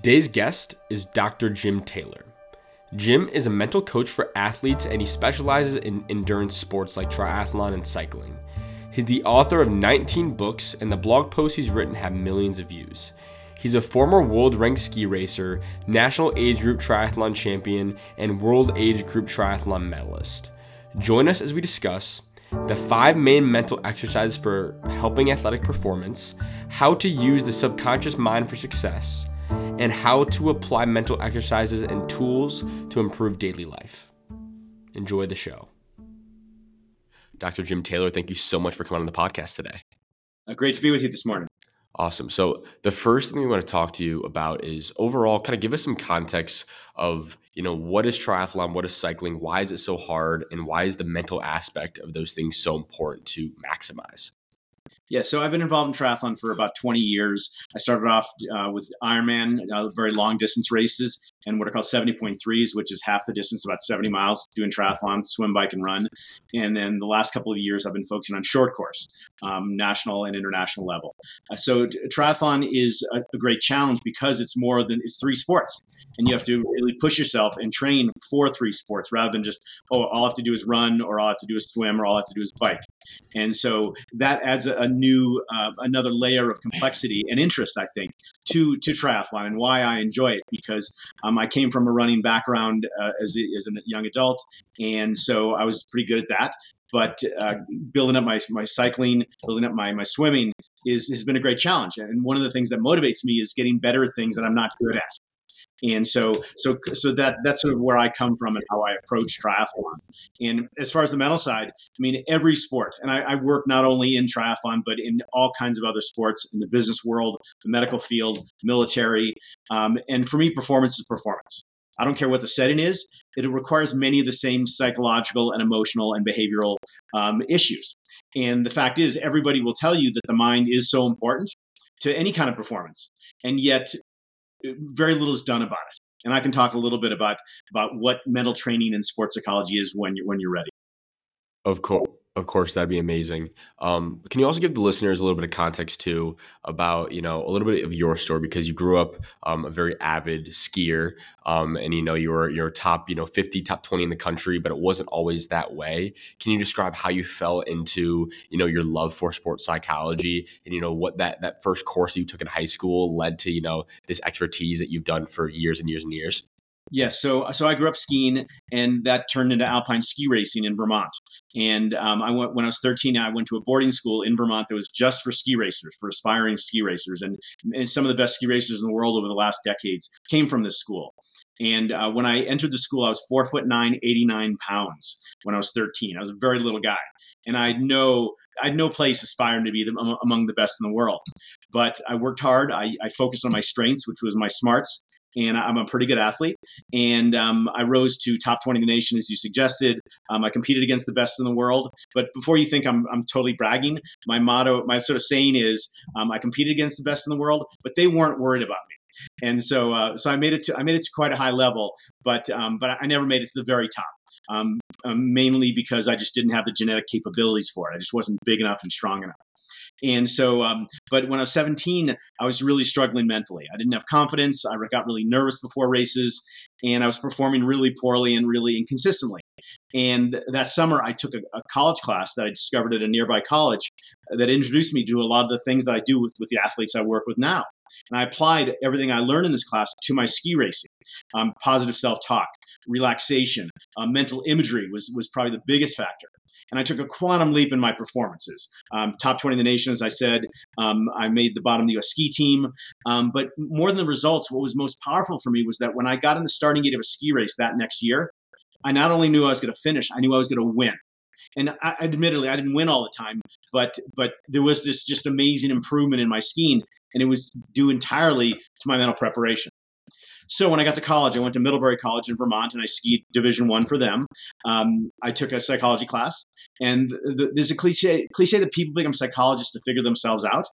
Today's guest is Dr. Jim Taylor. Jim is a mental coach for athletes and he specializes in endurance sports like triathlon and cycling. He's the author of 19 books, and the blog posts he's written have millions of views. He's a former world ranked ski racer, national age group triathlon champion, and world age group triathlon medalist. Join us as we discuss the five main mental exercises for helping athletic performance, how to use the subconscious mind for success, and how to apply mental exercises and tools to improve daily life. Enjoy the show. Dr. Jim Taylor, thank you so much for coming on the podcast today. Uh, great to be with you this morning. Awesome. So the first thing we want to talk to you about is overall kind of give us some context of, you know, what is triathlon, what is cycling, why is it so hard, and why is the mental aspect of those things so important to maximize? Yeah, so I've been involved in triathlon for about 20 years. I started off uh, with Ironman, uh, very long distance races, and what are called 70.3s, which is half the distance, about 70 miles, doing triathlon, swim, bike, and run. And then the last couple of years, I've been focusing on short course, um, national and international level. Uh, so triathlon is a, a great challenge because it's more than it's three sports and you have to really push yourself and train for three sports rather than just oh all I have to do is run or all I have to do is swim or all I have to do is bike and so that adds a, a new uh, another layer of complexity and interest I think to to triathlon and why I enjoy it because um, I came from a running background uh, as, a, as a young adult and so I was pretty good at that but uh, building up my, my cycling, building up my, my swimming is, has been a great challenge. And one of the things that motivates me is getting better at things that I'm not good at and so so so that that's sort of where I come from and how I approach triathlon. And as far as the mental side, I mean every sport, and I, I work not only in triathlon but in all kinds of other sports in the business world, the medical field, military, um, and for me, performance is performance. I don't care what the setting is; it requires many of the same psychological and emotional and behavioral um, issues. And the fact is, everybody will tell you that the mind is so important to any kind of performance. And yet, very little is done about it. And I can talk a little bit about about what mental training and sports psychology is when you when you're ready. Of course. Of course, that'd be amazing. Um, can you also give the listeners a little bit of context too about you know a little bit of your story because you grew up um, a very avid skier, um, and you know you were you're top you know 50 top 20 in the country, but it wasn't always that way. Can you describe how you fell into you know your love for sports psychology and you know what that that first course you took in high school led to you know this expertise that you've done for years and years and years? Yes, so so I grew up skiing, and that turned into alpine ski racing in Vermont. And um, I went when I was 13. I went to a boarding school in Vermont that was just for ski racers, for aspiring ski racers, and, and some of the best ski racers in the world over the last decades came from this school. And uh, when I entered the school, I was four foot nine, 89 pounds when I was 13. I was a very little guy, and I had no I had no place aspiring to be the, among the best in the world. But I worked hard. I, I focused on my strengths, which was my smarts and I'm a pretty good athlete. And um, I rose to top 20 in the nation, as you suggested. Um, I competed against the best in the world. But before you think I'm, I'm totally bragging, my motto, my sort of saying is, um, I competed against the best in the world, but they weren't worried about me. And so, uh, so I made it to I made it to quite a high level, but um, but I never made it to the very top. Um, um, mainly because I just didn't have the genetic capabilities for it. I just wasn't big enough and strong enough. And so, um, but when I was 17, I was really struggling mentally. I didn't have confidence. I got really nervous before races, and I was performing really poorly and really inconsistently. And that summer, I took a, a, college class that I discovered at a nearby college that introduced me to a lot of the things that I do with, with the athletes I work with now. And I applied everything I learned in this class to my ski racing. Um, positive self talk, relaxation, uh, mental imagery was, was probably the biggest factor and I took a quantum leap in my performances. Um, top 20 in the nation, as I said. Um, I made the bottom of the US ski team. Um, but more than the results, what was most powerful for me was that when I got in the starting gate of a ski race that next year, I not only knew I was going to finish, I knew I was going to win. And I, admittedly, I didn't win all the time, but but there was this just amazing improvement in my skiing, and it was due entirely to my mental preparation. So when I got to college, I went to Middlebury College in Vermont, and I skied Division One for them. Um, I took a psychology class, and the, there's a cliche cliche that people become psychologists to figure themselves out.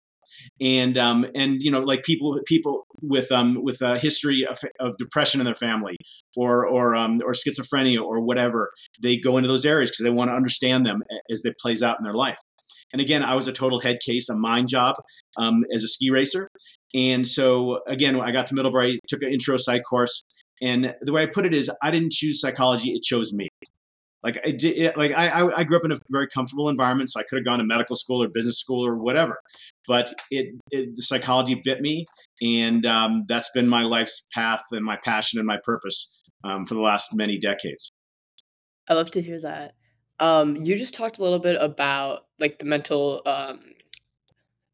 And um, and you know like people people with um with a history of, of depression in their family or or um, or schizophrenia or whatever they go into those areas because they want to understand them as it plays out in their life. And again, I was a total head case, a mind job um, as a ski racer. And so again, I got to Middlebury, took an intro psych course, and the way I put it is, I didn't choose psychology; it chose me. Like I did, like I, I grew up in a very comfortable environment, so I could have gone to medical school or business school or whatever. But it, it the psychology bit me, and um, that's been my life's path and my passion and my purpose um, for the last many decades. I love to hear that. Um, you just talked a little bit about like the mental um,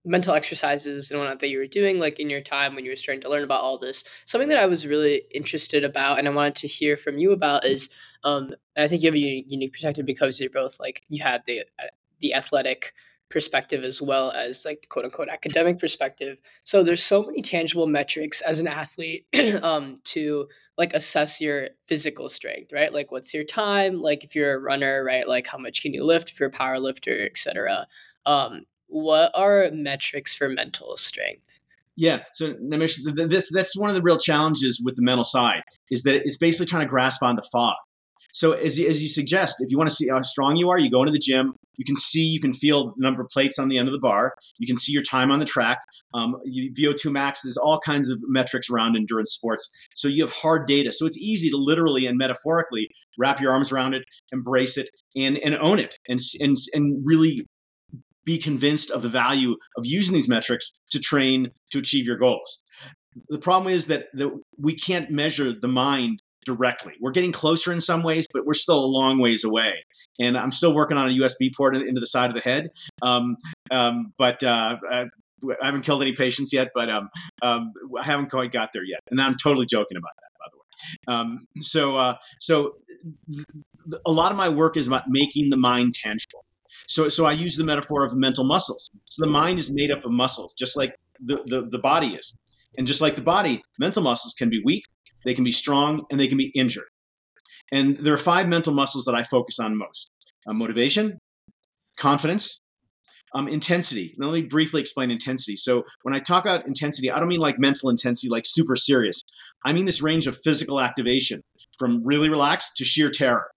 mental exercises and whatnot that you were doing like in your time when you were starting to learn about all this something that i was really interested about and i wanted to hear from you about is um i think you have a unique, unique perspective because you're both like you had the uh, the athletic perspective as well as like the quote unquote academic perspective. So there's so many tangible metrics as an athlete um, to like assess your physical strength, right? Like what's your time? Like if you're a runner, right? Like how much can you lift if you're a power lifter, etc. Um, what are metrics for mental strength? Yeah, so this that's one of the real challenges with the mental side is that it's basically trying to grasp onto fog. So as as you suggest, if you want to see how strong you are, you go into the gym. You can see, you can feel the number of plates on the end of the bar. You can see your time on the track. Um, you, VO2 max. There's all kinds of metrics around endurance sports. So you have hard data. So it's easy to literally and metaphorically wrap your arms around it, embrace it, and and own it, and and and really be convinced of the value of using these metrics to train to achieve your goals. The problem is that the, we can't measure the mind directly. We're getting closer in some ways, but we're still a long ways away. And I'm still working on a USB port into the side of the head. Um, um, but uh, I, haven't killed any patients yet, but um, um, I haven't quite got there yet. And I'm totally joking about that, by the way. Um, so, uh, so th- th- a lot of my work is about making the mind tangible. So, so I use the metaphor of mental muscles. So the mind is made up of muscles, just like the, the, the body is. And just like the body, mental muscles can be weak they can be strong, and they can be injured. And there are five mental muscles that I focus on most uh, motivation, confidence, um, intensity. Let me briefly explain intensity. So, when I talk about intensity, I don't mean like mental intensity, like super serious. I mean this range of physical activation from really relaxed to sheer terror.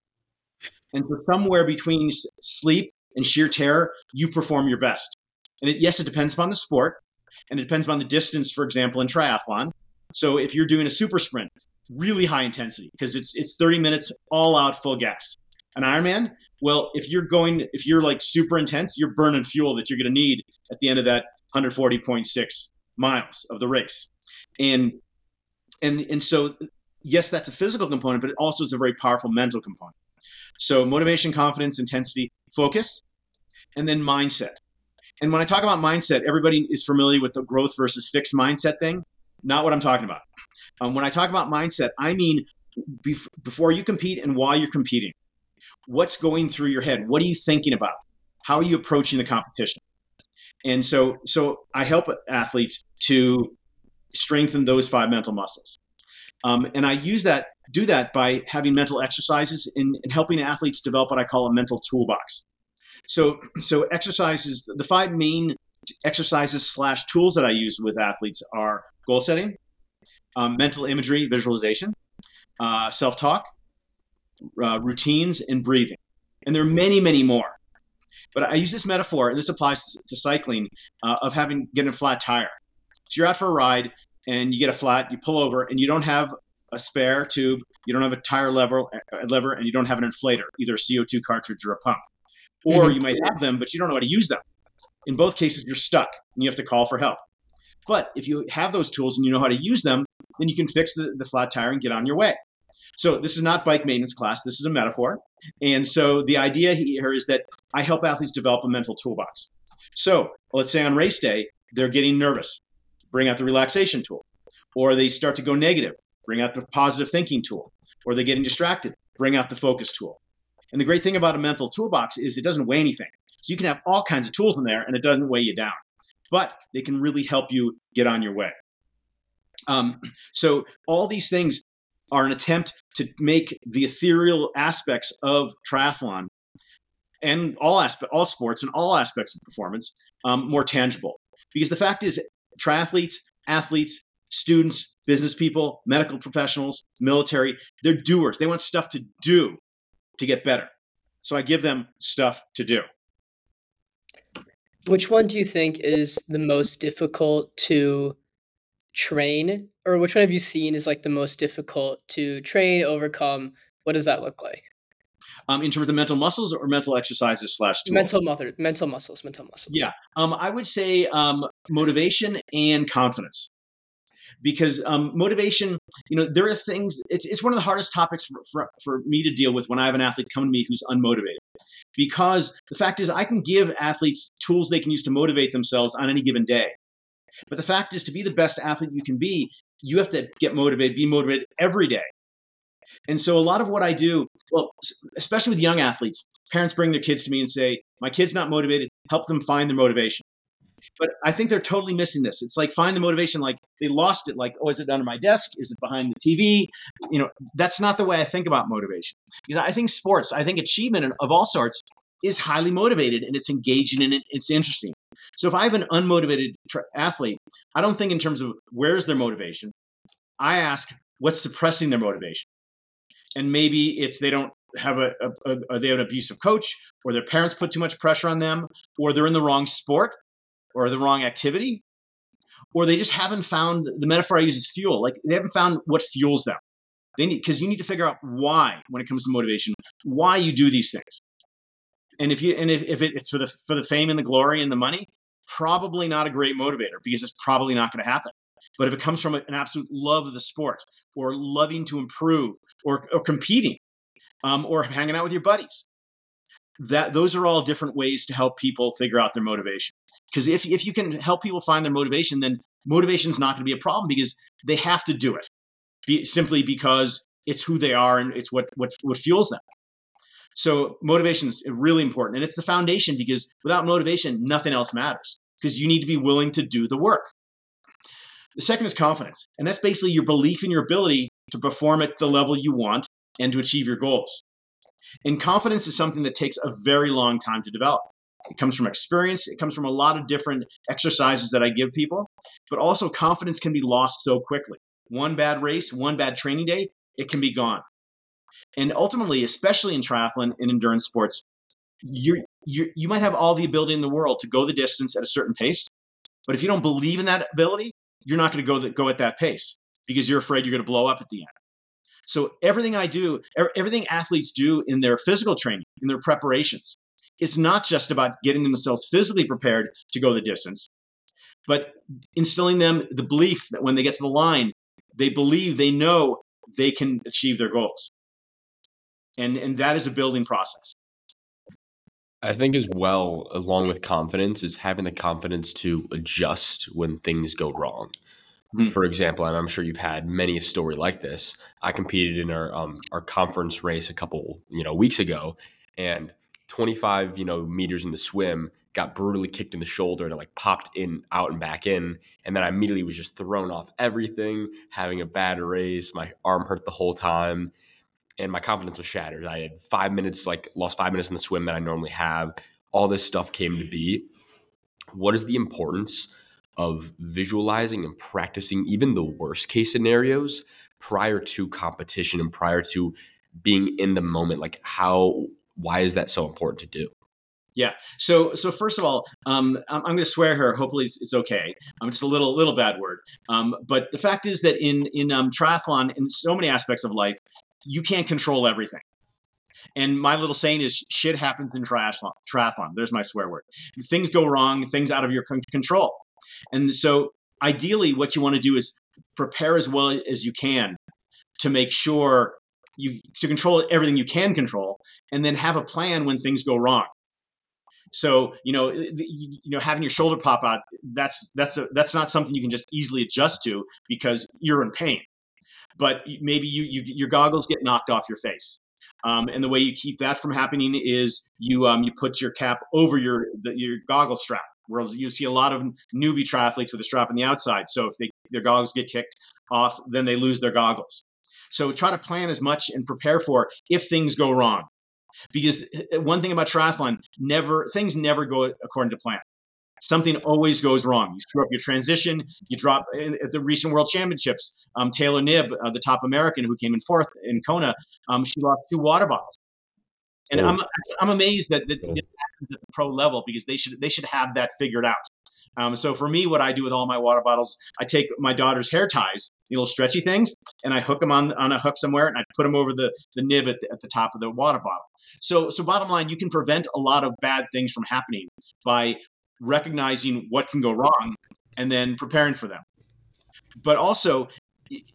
And for somewhere between sleep and sheer terror, you perform your best. And it, yes, it depends upon the sport, and it depends upon the distance, for example, in triathlon. So if you're doing a super sprint, really high intensity because it's it's 30 minutes all out full gas. An Ironman, well, if you're going if you're like super intense, you're burning fuel that you're going to need at the end of that 140.6 miles of the race. And and and so yes, that's a physical component, but it also is a very powerful mental component. So motivation, confidence, intensity, focus, and then mindset. And when I talk about mindset, everybody is familiar with the growth versus fixed mindset thing. Not what I'm talking about. Um, when I talk about mindset, I mean bef- before you compete and while you're competing. What's going through your head? What are you thinking about? How are you approaching the competition? And so, so I help athletes to strengthen those five mental muscles. Um, and I use that, do that by having mental exercises and, and helping athletes develop what I call a mental toolbox. So, so exercises, the five main exercises slash tools that I use with athletes are goal setting, um, mental imagery, visualization, uh, self talk, uh, routines, and breathing. And there are many, many more. But I use this metaphor, and this applies to cycling, uh, of having getting a flat tire. So you're out for a ride, and you get a flat, you pull over, and you don't have a spare tube, you don't have a tire lever, a lever, and you don't have an inflator, either a CO2 cartridge or a pump. Or mm-hmm. you might have them, but you don't know how to use them. In both cases, you're stuck, and you have to call for help. But if you have those tools and you know how to use them, then you can fix the, the flat tire and get on your way. So this is not bike maintenance class. This is a metaphor. And so the idea here is that I help athletes develop a mental toolbox. So let's say on race day, they're getting nervous. Bring out the relaxation tool. Or they start to go negative. Bring out the positive thinking tool. Or they're getting distracted. Bring out the focus tool. And the great thing about a mental toolbox is it doesn't weigh anything. So you can have all kinds of tools in there and it doesn't weigh you down but they can really help you get on your way. Um, so all these things are an attempt to make the ethereal aspects of triathlon and all aspect, all sports and all aspects of performance um, more tangible. Because the fact is, triathletes, athletes, students, business people, medical professionals, military, they're doers. They want stuff to do to get better. So I give them stuff to do. Which one do you think is the most difficult to train, or which one have you seen is like the most difficult to train, overcome? What does that look like? Um, in terms of mental muscles or mental exercises slash tools? Mental muscle, mental muscles, mental muscles. Yeah, um, I would say um, motivation and confidence because um, motivation you know there are things it's, it's one of the hardest topics for, for, for, me to deal with when i have an athlete come to me who's unmotivated. Because the fact is i can give athletes tools they can use to motivate themselves on any given day. But the fact is to be the best athlete you can be you have to get motivated be motivated every day. And so a lot of what i do well especially with young athletes parents bring their kids to me and say my kid's not motivated. Help them find their motivation but I think they're totally missing this. It's like find the motivation. Like they lost it. Like, oh, is it under my desk? Is it behind the TV? You know, that's not the way I think about motivation. Because I think sports, I think achievement of all sorts is highly motivated and it's engaging and it's interesting. So if I have an unmotivated athlete, I don't think in terms of where's their motivation. I ask what's suppressing their motivation. And maybe it's they don't have a, a, a, they have an abusive coach or their parents put too much pressure on them or they're in the wrong sport or the wrong activity, or they just haven't found the metaphor I use is fuel. Like they haven't found what fuels them. They need because you need to figure out why when it comes to motivation, why you do these things. And if you and if, if it's for the for the fame and the glory and the money, probably not a great motivator because it's probably not going to happen. But if it comes from an absolute love of the sport or loving to improve or, or competing um, or hanging out with your buddies, that those are all different ways to help people figure out their motivation. Because if, if you can help people find their motivation, then motivation is not going to be a problem because they have to do it be, simply because it's who they are and it's what, what, what fuels them. So motivation is really important. And it's the foundation because without motivation, nothing else matters because you need to be willing to do the work. The second is confidence. And that's basically your belief in your ability to perform at the level you want and to achieve your goals. And confidence is something that takes a very long time to develop. It comes from experience. It comes from a lot of different exercises that I give people, but also confidence can be lost so quickly. One bad race, one bad training day, it can be gone. And ultimately, especially in triathlon and endurance sports, you you might have all the ability in the world to go the distance at a certain pace, but if you don't believe in that ability, you're not going to go go at that pace because you're afraid you're going to blow up at the end. So everything I do, everything athletes do in their physical training, in their preparations, it's not just about getting themselves physically prepared to go the distance, but instilling them the belief that when they get to the line, they believe they know they can achieve their goals. And, and that is a building process. I think as well, along with confidence, is having the confidence to adjust when things go wrong. Mm-hmm. For example, and I'm sure you've had many a story like this. I competed in our um, our conference race a couple you know weeks ago, and 25 you know meters in the swim got brutally kicked in the shoulder and it like popped in out and back in. And then i immediately was just thrown off everything having a bad race my arm hurt the whole time and my confidence was shattered. I had five minutes like lost five minutes in the swim that i normally have. All this stuff came to be. What is the importance of visualizing and practicing even the worst case scenarios prior to competition and prior to being in the moment? Like how why is that so important to do? Yeah. So so first of all, um, I'm, I'm going to swear here. Hopefully it's, it's okay. I'm just a little little bad word. Um, but the fact is that in in um, triathlon, in so many aspects of life, you can't control everything. And my little saying is, shit happens in triathlon. Triathlon. There's my swear word. Things go wrong. Things out of your control. And so, ideally, what you want to do is prepare as well as you can to make sure you to control everything you can control and then have a plan when things go wrong so you know you know having your shoulder pop out that's that's a, that's not something you can just easily adjust to because you're in pain but maybe you, you your goggles get knocked off your face um, and the way you keep that from happening is you um, you put your cap over your the, your goggle strap Whereas you see a lot of newbie triathletes with a strap on the outside. So if they, their goggles get kicked off, then they lose their goggles. So try to plan as much and prepare for if things go wrong. Because eh, eh, one thing about triathlon, never things never go according to plan. Something always goes wrong. You screw up your transition. You drop eh, at the recent World Championships. Um, Taylor Knibb, uh, the top American who came in fourth in Kona, um, she lost two water bottles. And oh. I'm I'm amazed that, that this happens at the pro level because they should they should have that figured out. Um, so for me, what I do with all my water bottles, I take my daughter's hair ties, little stretchy things, and I hook them on on a hook somewhere, and I put them over the the nib at the, at the top of the water bottle. So so bottom line, you can prevent a lot of bad things from happening by recognizing what can go wrong and then preparing for them. But also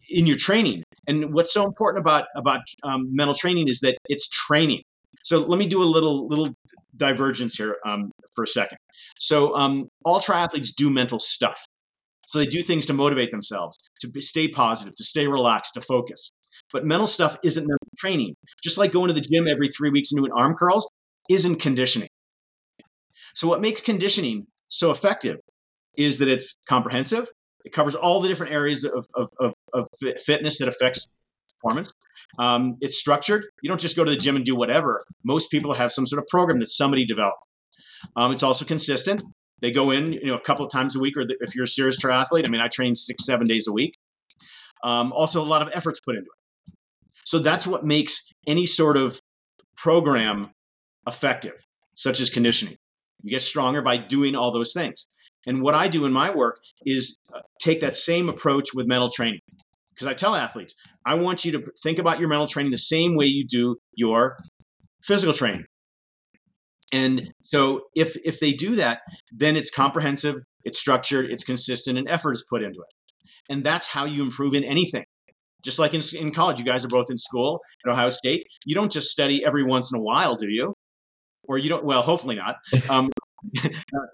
in your training, and what's so important about about um, mental training is that it's training. So let me do a little little divergence here um, for a second. So um, all triathletes do mental stuff. So they do things to motivate themselves, to stay positive, to stay relaxed, to focus. But mental stuff isn't mental training. Just like going to the gym every three weeks and doing arm curls isn't conditioning. So what makes conditioning so effective is that it's comprehensive. It covers all the different areas of, of, of, of fitness that affects performance. Um, it's structured. You don't just go to the gym and do whatever. Most people have some sort of program that somebody developed. Um, it's also consistent. They go in, you know, a couple of times a week, or if you're a serious triathlete, I mean, I train six, seven days a week. Um, also, a lot of efforts put into it. So that's what makes any sort of program effective, such as conditioning. You get stronger by doing all those things. And what I do in my work is uh, take that same approach with mental training. Because I tell athletes, I want you to think about your mental training the same way you do your physical training. And so if if they do that, then it's comprehensive, it's structured, it's consistent, and effort is put into it. And that's how you improve in anything. Just like in, in college, you guys are both in school at Ohio State. You don't just study every once in a while, do you? Or you don't. Well, hopefully not. Um,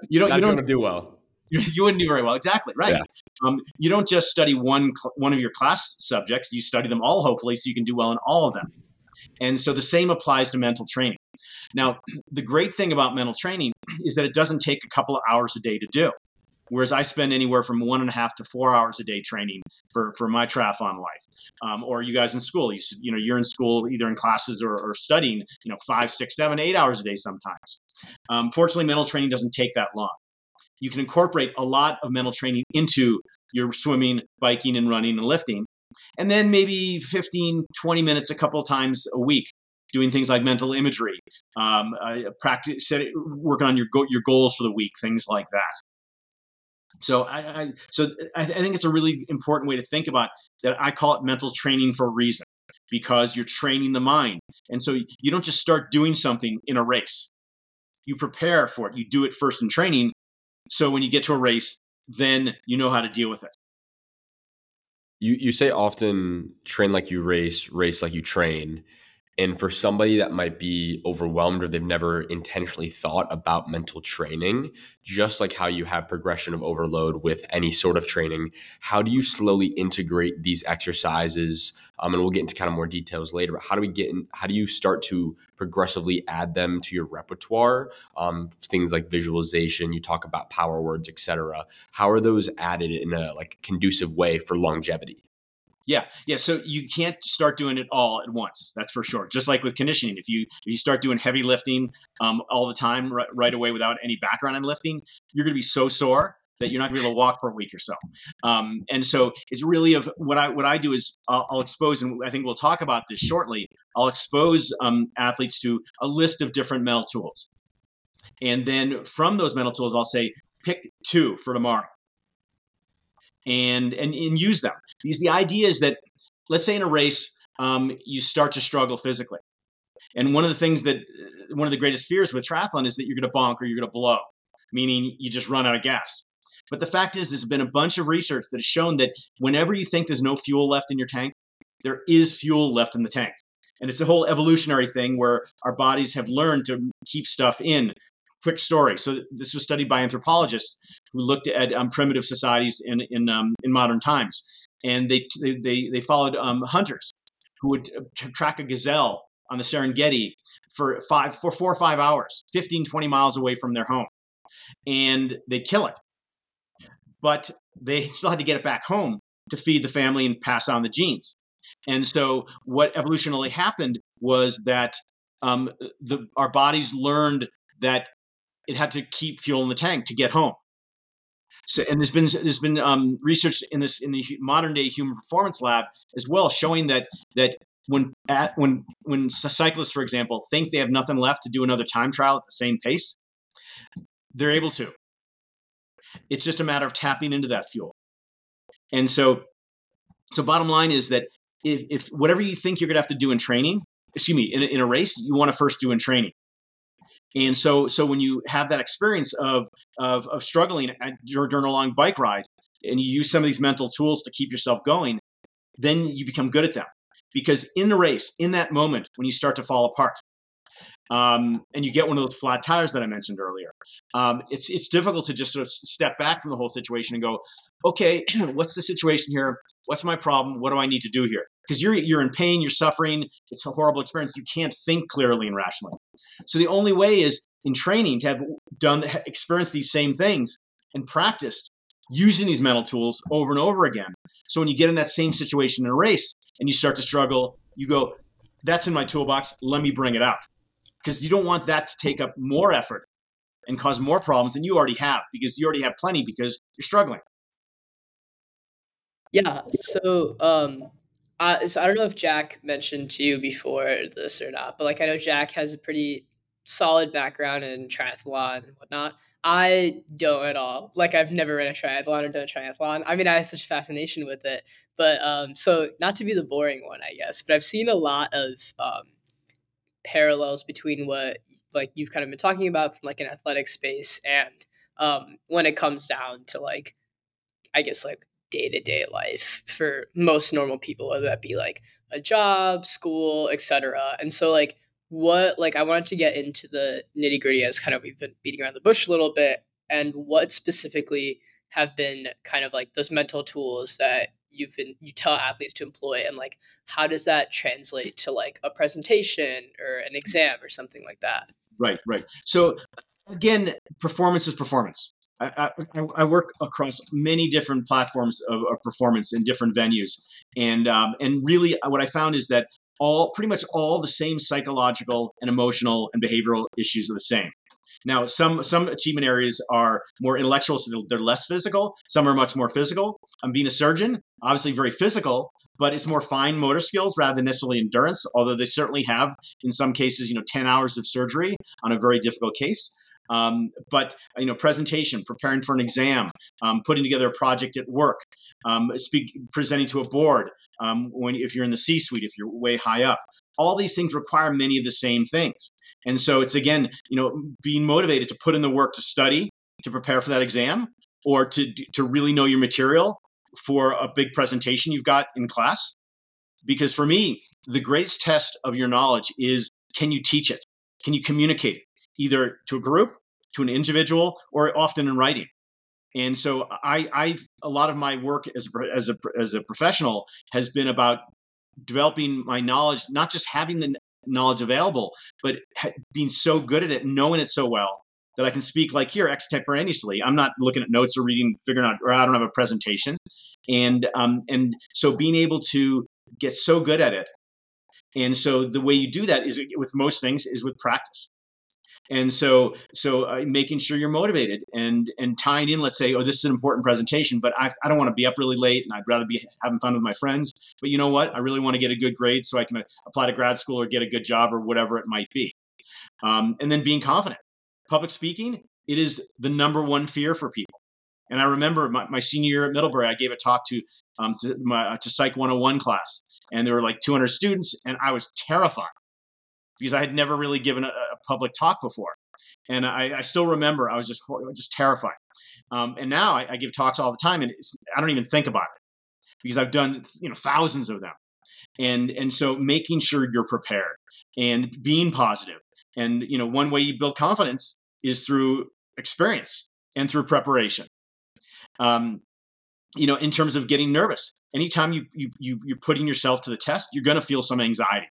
you don't. Not you don't do well. You wouldn't do very well. Exactly right. Yeah. Um, you don't just study one one of your class subjects. You study them all, hopefully, so you can do well in all of them. And so the same applies to mental training. Now, the great thing about mental training is that it doesn't take a couple of hours a day to do. Whereas I spend anywhere from one and a half to four hours a day training for, for my triathlon life. Um, or you guys in school, you, you know, you're in school either in classes or, or studying, you know, five, six, seven, eight hours a day sometimes. Um, fortunately, mental training doesn't take that long. You can incorporate a lot of mental training into your swimming, biking, and running and lifting. And then maybe 15, 20 minutes a couple times a week doing things like mental imagery, um, uh, practice, set, working on your go- your goals for the week, things like that. So I, I so I, I think it's a really important way to think about that. I call it mental training for a reason because you're training the mind, and so you don't just start doing something in a race. You prepare for it. You do it first in training, so when you get to a race, then you know how to deal with it. You you say often train like you race, race like you train. And for somebody that might be overwhelmed or they've never intentionally thought about mental training, just like how you have progression of overload with any sort of training, how do you slowly integrate these exercises? Um, and we'll get into kind of more details later. But how do we get in? How do you start to progressively add them to your repertoire? Um, things like visualization. You talk about power words, etc. How are those added in a like conducive way for longevity? Yeah, yeah. So you can't start doing it all at once. That's for sure. Just like with conditioning, if you if you start doing heavy lifting um, all the time right, right away without any background in lifting, you're going to be so sore that you're not going to be able to walk for a week or so. Um, and so it's really of what I what I do is I'll, I'll, expose, and I think we'll talk about this shortly. I'll expose um, athletes to a list of different mental tools, and then from those mental tools, I'll say pick two for tomorrow and and, and use them. Because the idea is that, let's say in a race, um, you start to struggle physically. And one of the things that, uh, one of the greatest fears with triathlon is that you're going to bonk or you're going to blow, meaning you just run out of gas. But the fact is, there's been a bunch of research that has shown that whenever you think there's no fuel left in your tank, there is fuel left in the tank. And it's a whole evolutionary thing where our bodies have learned to keep stuff in quick story. So this was studied by anthropologists who looked at um, primitive societies in in um, in modern times, and they they they followed um, hunters who would uh, track a gazelle on the Serengeti for five for four or five hours, 15, 20 miles away from their home, and they'd kill it, but they still had to get it back home to feed the family and pass on the genes. And so, what evolutionarily happened was that um, the, our bodies learned that it had to keep fuel in the tank to get home. So, and there's been there's been um, research in this in the modern day human performance lab as well, showing that that when at when when cyclists, for example, think they have nothing left to do another time trial at the same pace, they're able to. It's just a matter of tapping into that fuel. And so, so bottom line is that if, if whatever you think you're going to have to do in training, excuse me, in in a race, you want to first do in training. And so, so when you have that experience of of, of struggling at, during a long bike ride, and you use some of these mental tools to keep yourself going, then you become good at them. Because in the race, in that moment, when you start to fall apart, um, and you get one of those flat tires that I mentioned earlier. Um, it's it's difficult to just sort of step back from the whole situation and go, okay, what's the situation here? What's my problem? What do I need to do here? Because you're you're in pain, you're suffering. It's a horrible experience. You can't think clearly and rationally. So the only way is in training to have done experienced these same things and practiced using these mental tools over and over again. So when you get in that same situation in a race and you start to struggle, you go, "That's in my toolbox. Let me bring it out." because you don't want that to take up more effort and cause more problems than you already have because you already have plenty because you're struggling. Yeah. So, um, I, so I don't know if Jack mentioned to you before this or not, but like I know Jack has a pretty solid background in triathlon and whatnot. I don't at all. Like I've never ran a triathlon or done a triathlon. I mean, I have such a fascination with it, but um, so not to be the boring one, I guess, but I've seen a lot of um, parallels between what like you've kind of been talking about from like an athletic space and um, when it comes down to like i guess like day-to-day life for most normal people whether that be like a job school etc and so like what like i wanted to get into the nitty gritty as kind of we've been beating around the bush a little bit and what specifically have been kind of like those mental tools that you've been you tell athletes to employ and like how does that translate to like a presentation or an exam or something like that? Right right. So again performance is performance I, I, I, work across many different platforms of, of performance in different venues, and um, and really what I found is that all pretty much all the same psychological and emotional and behavioral issues are the same. Now, some some achievement areas are more intellectual, so they're less physical. Some are much more physical. I'm being a surgeon, obviously very physical, but it's more fine motor skills rather than necessarily endurance. Although they certainly have, in some cases, you know, 10 hours of surgery on a very difficult case. Um, but you know, presentation, preparing for an exam, um, putting together a project at work, um, speak, presenting to a board. Um, when if you're in the C-suite, if you're way high up, all these things require many of the same things. And so it's again, you know, being motivated to put in the work to study, to prepare for that exam, or to to really know your material for a big presentation you've got in class. Because for me, the greatest test of your knowledge is can you teach it? Can you communicate it either to a group, to an individual, or often in writing? And so I, I a lot of my work as a, as a as a professional has been about developing my knowledge, not just having the knowledge available, but being so good at it, knowing it so well that I can speak like here extemporaneously. I'm not looking at notes or reading, figuring out, or I don't have a presentation, and um, and so being able to get so good at it, and so the way you do that is with most things is with practice and so so uh, making sure you're motivated and and tying in let's say oh this is an important presentation but i, I don't want to be up really late and i'd rather be having fun with my friends but you know what? I really want to get a good grade so i can uh, apply to grad school or get a good job or whatever it might be. Um, and then being confident. Public speaking it is the number one fear for people. And i remember my, my senior year at middlebury i gave a talk to um, to my to psych 101 class and there were like 200 students and i was terrified because I had never really given a, a public talk before. And I, I, still remember I was just just terrified. Um, and now I, I, give talks all the time, and I don't even think about it because I've done you know thousands of them. And and so making sure you're prepared and being positive. And you know one way you build confidence is through experience and through preparation. Um, you know, in terms of getting nervous, anytime you you, you you're putting yourself to the test, you're going to feel some anxiety.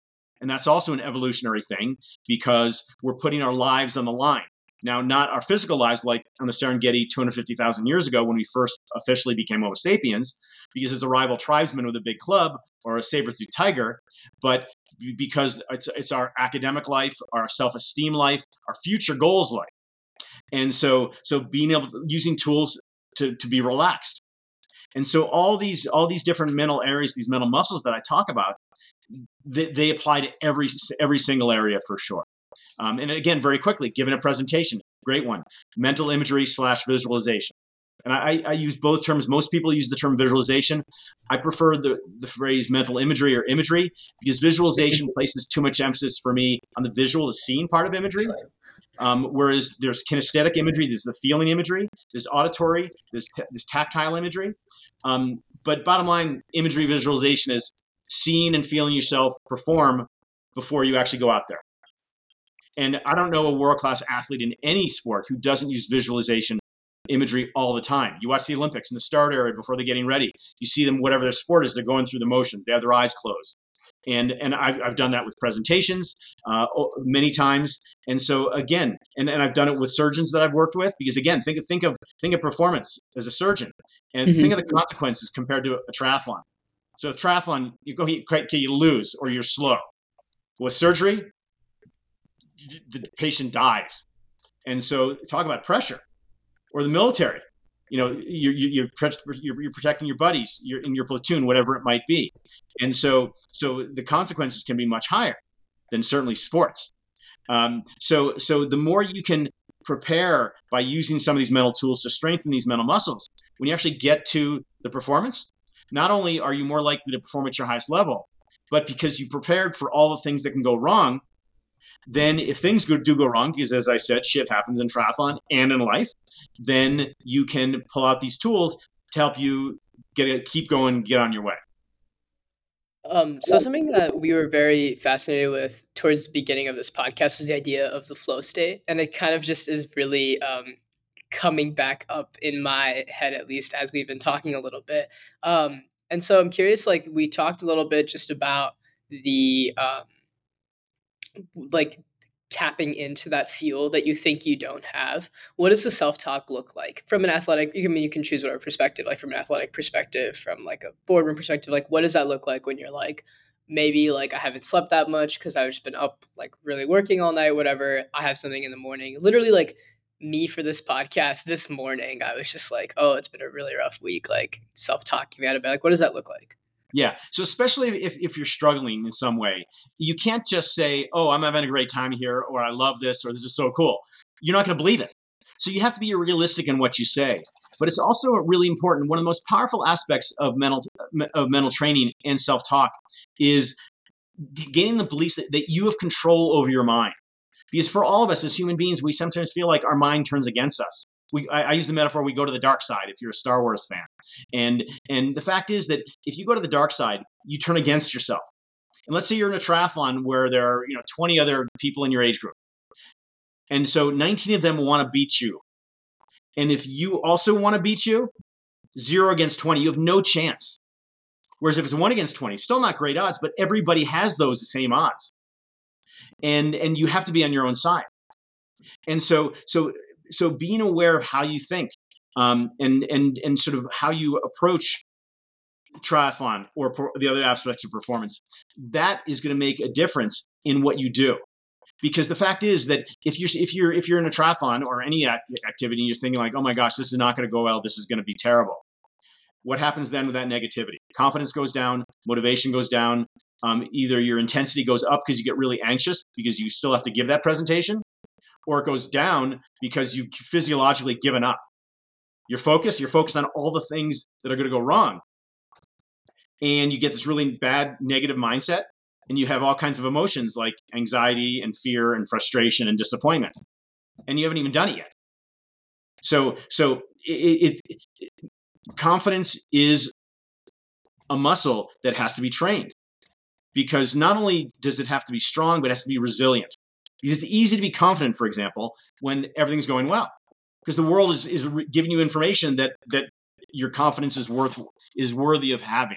And that's also an evolutionary thing because we're putting our lives on the line. Now, not our physical lives like on the Serengeti 250,000 years ago when we first officially became Homo sapiens, because it's a rival tribesman with a big club or a saber-toothed tiger, but because it's, it's our academic life, our self-esteem life, our future goals life. And so, so being able to, using tools to, to be relaxed. And so all these all these different mental areas, these mental muscles that I talk about, they, they apply to every every single area for sure. Um, and again, very quickly, given a presentation, great one, mental imagery slash visualization. And I, I, use both terms. Most people use the term visualization. I prefer the, the phrase mental imagery or imagery because visualization places too much emphasis for me on the visual, the scene part of imagery. Um, whereas there's kinesthetic imagery, there's the feeling imagery, there's auditory, there's, there's tactile imagery. Um, but bottom line, imagery visualization is seeing and feeling yourself perform before you actually go out there. And I don't know a world class athlete in any sport who doesn't use visualization imagery all the time. You watch the Olympics in the start area before they're getting ready. You see them, whatever their sport is, they're going through the motions. They have their eyes closed. And, and I've, I've done that with presentations uh, many times. And so again, and, and I've done it with surgeons that I've worked with because again, think of, think of, think of performance as a surgeon and mm-hmm. think of the consequences compared to a triathlon. So triathlon, you go, you, you lose or you're slow. With surgery, the patient dies. And so talk about pressure or the military. You know, you're, you're, you're, protecting your buddies, you're in your platoon, whatever it might be. And so, so the consequences can be much higher than certainly sports. Um, so, so the more you can prepare by using some of these mental tools to strengthen these mental muscles, when you actually get to the performance, not only are you more likely to perform at your highest level, but because you prepared for all the things that can go wrong, then if things do go wrong, because as I said, shit happens in triathlon and in life, then you can pull out these tools to help you get it, keep going, get on your way. Um, so something that we were very fascinated with towards the beginning of this podcast was the idea of the flow state, and it kind of just is really um, coming back up in my head, at least as we've been talking a little bit. Um, and so I'm curious, like we talked a little bit just about the um, like tapping into that fuel that you think you don't have what does the self-talk look like from an athletic I mean you can choose whatever perspective like from an athletic perspective from like a boardroom perspective like what does that look like when you're like maybe like i haven't slept that much because i've just been up like really working all night whatever i have something in the morning literally like me for this podcast this morning i was just like oh it's been a really rough week like self-talking me out of bed like what does that look like yeah. So especially if, if you're struggling in some way, you can't just say, oh, I'm having a great time here, or I love this, or this is so cool. You're not going to believe it. So you have to be realistic in what you say. But it's also really important. One of the most powerful aspects of mental of mental training and self talk is gaining the belief that, that you have control over your mind. Because for all of us as human beings, we sometimes feel like our mind turns against us we I, I, use the metaphor we go to the dark side if you're a Star Wars fan. And and the fact is that if you go to the dark side, you turn against yourself. And let's say you're in a triathlon where there are, you know, 20 other people in your age group. And so 19 of them want to beat you. And if you also want to beat you, 0 against 20, you have no chance. Whereas if it's 1 against 20, still not great odds, but everybody has those same odds. And and you have to be on your own side. And so so so being aware of how you think um, and and and sort of how you approach triathlon or the other aspects of performance that is going to make a difference in what you do. Because the fact is that if you're if you're if you're in a triathlon or any activity and you're thinking like oh my gosh this is not going to go well. This is going to be terrible. What happens then with that negativity? Confidence goes down motivation goes down um, either your intensity goes up because you get really anxious because you still have to give that presentation or it goes down because you've physiologically given up. You're focused, you're focused on all the things that are going to go wrong. And you get this really bad negative mindset, and you have all kinds of emotions like anxiety and fear and frustration and disappointment. And you haven't even done it yet. So, so it, it, it confidence is a muscle that has to be trained because not only does it have to be strong, but it has to be resilient. Because it's easy to be confident, for example, when everything's going well, because the world is, is giving you information that that your confidence is worth is worthy of having.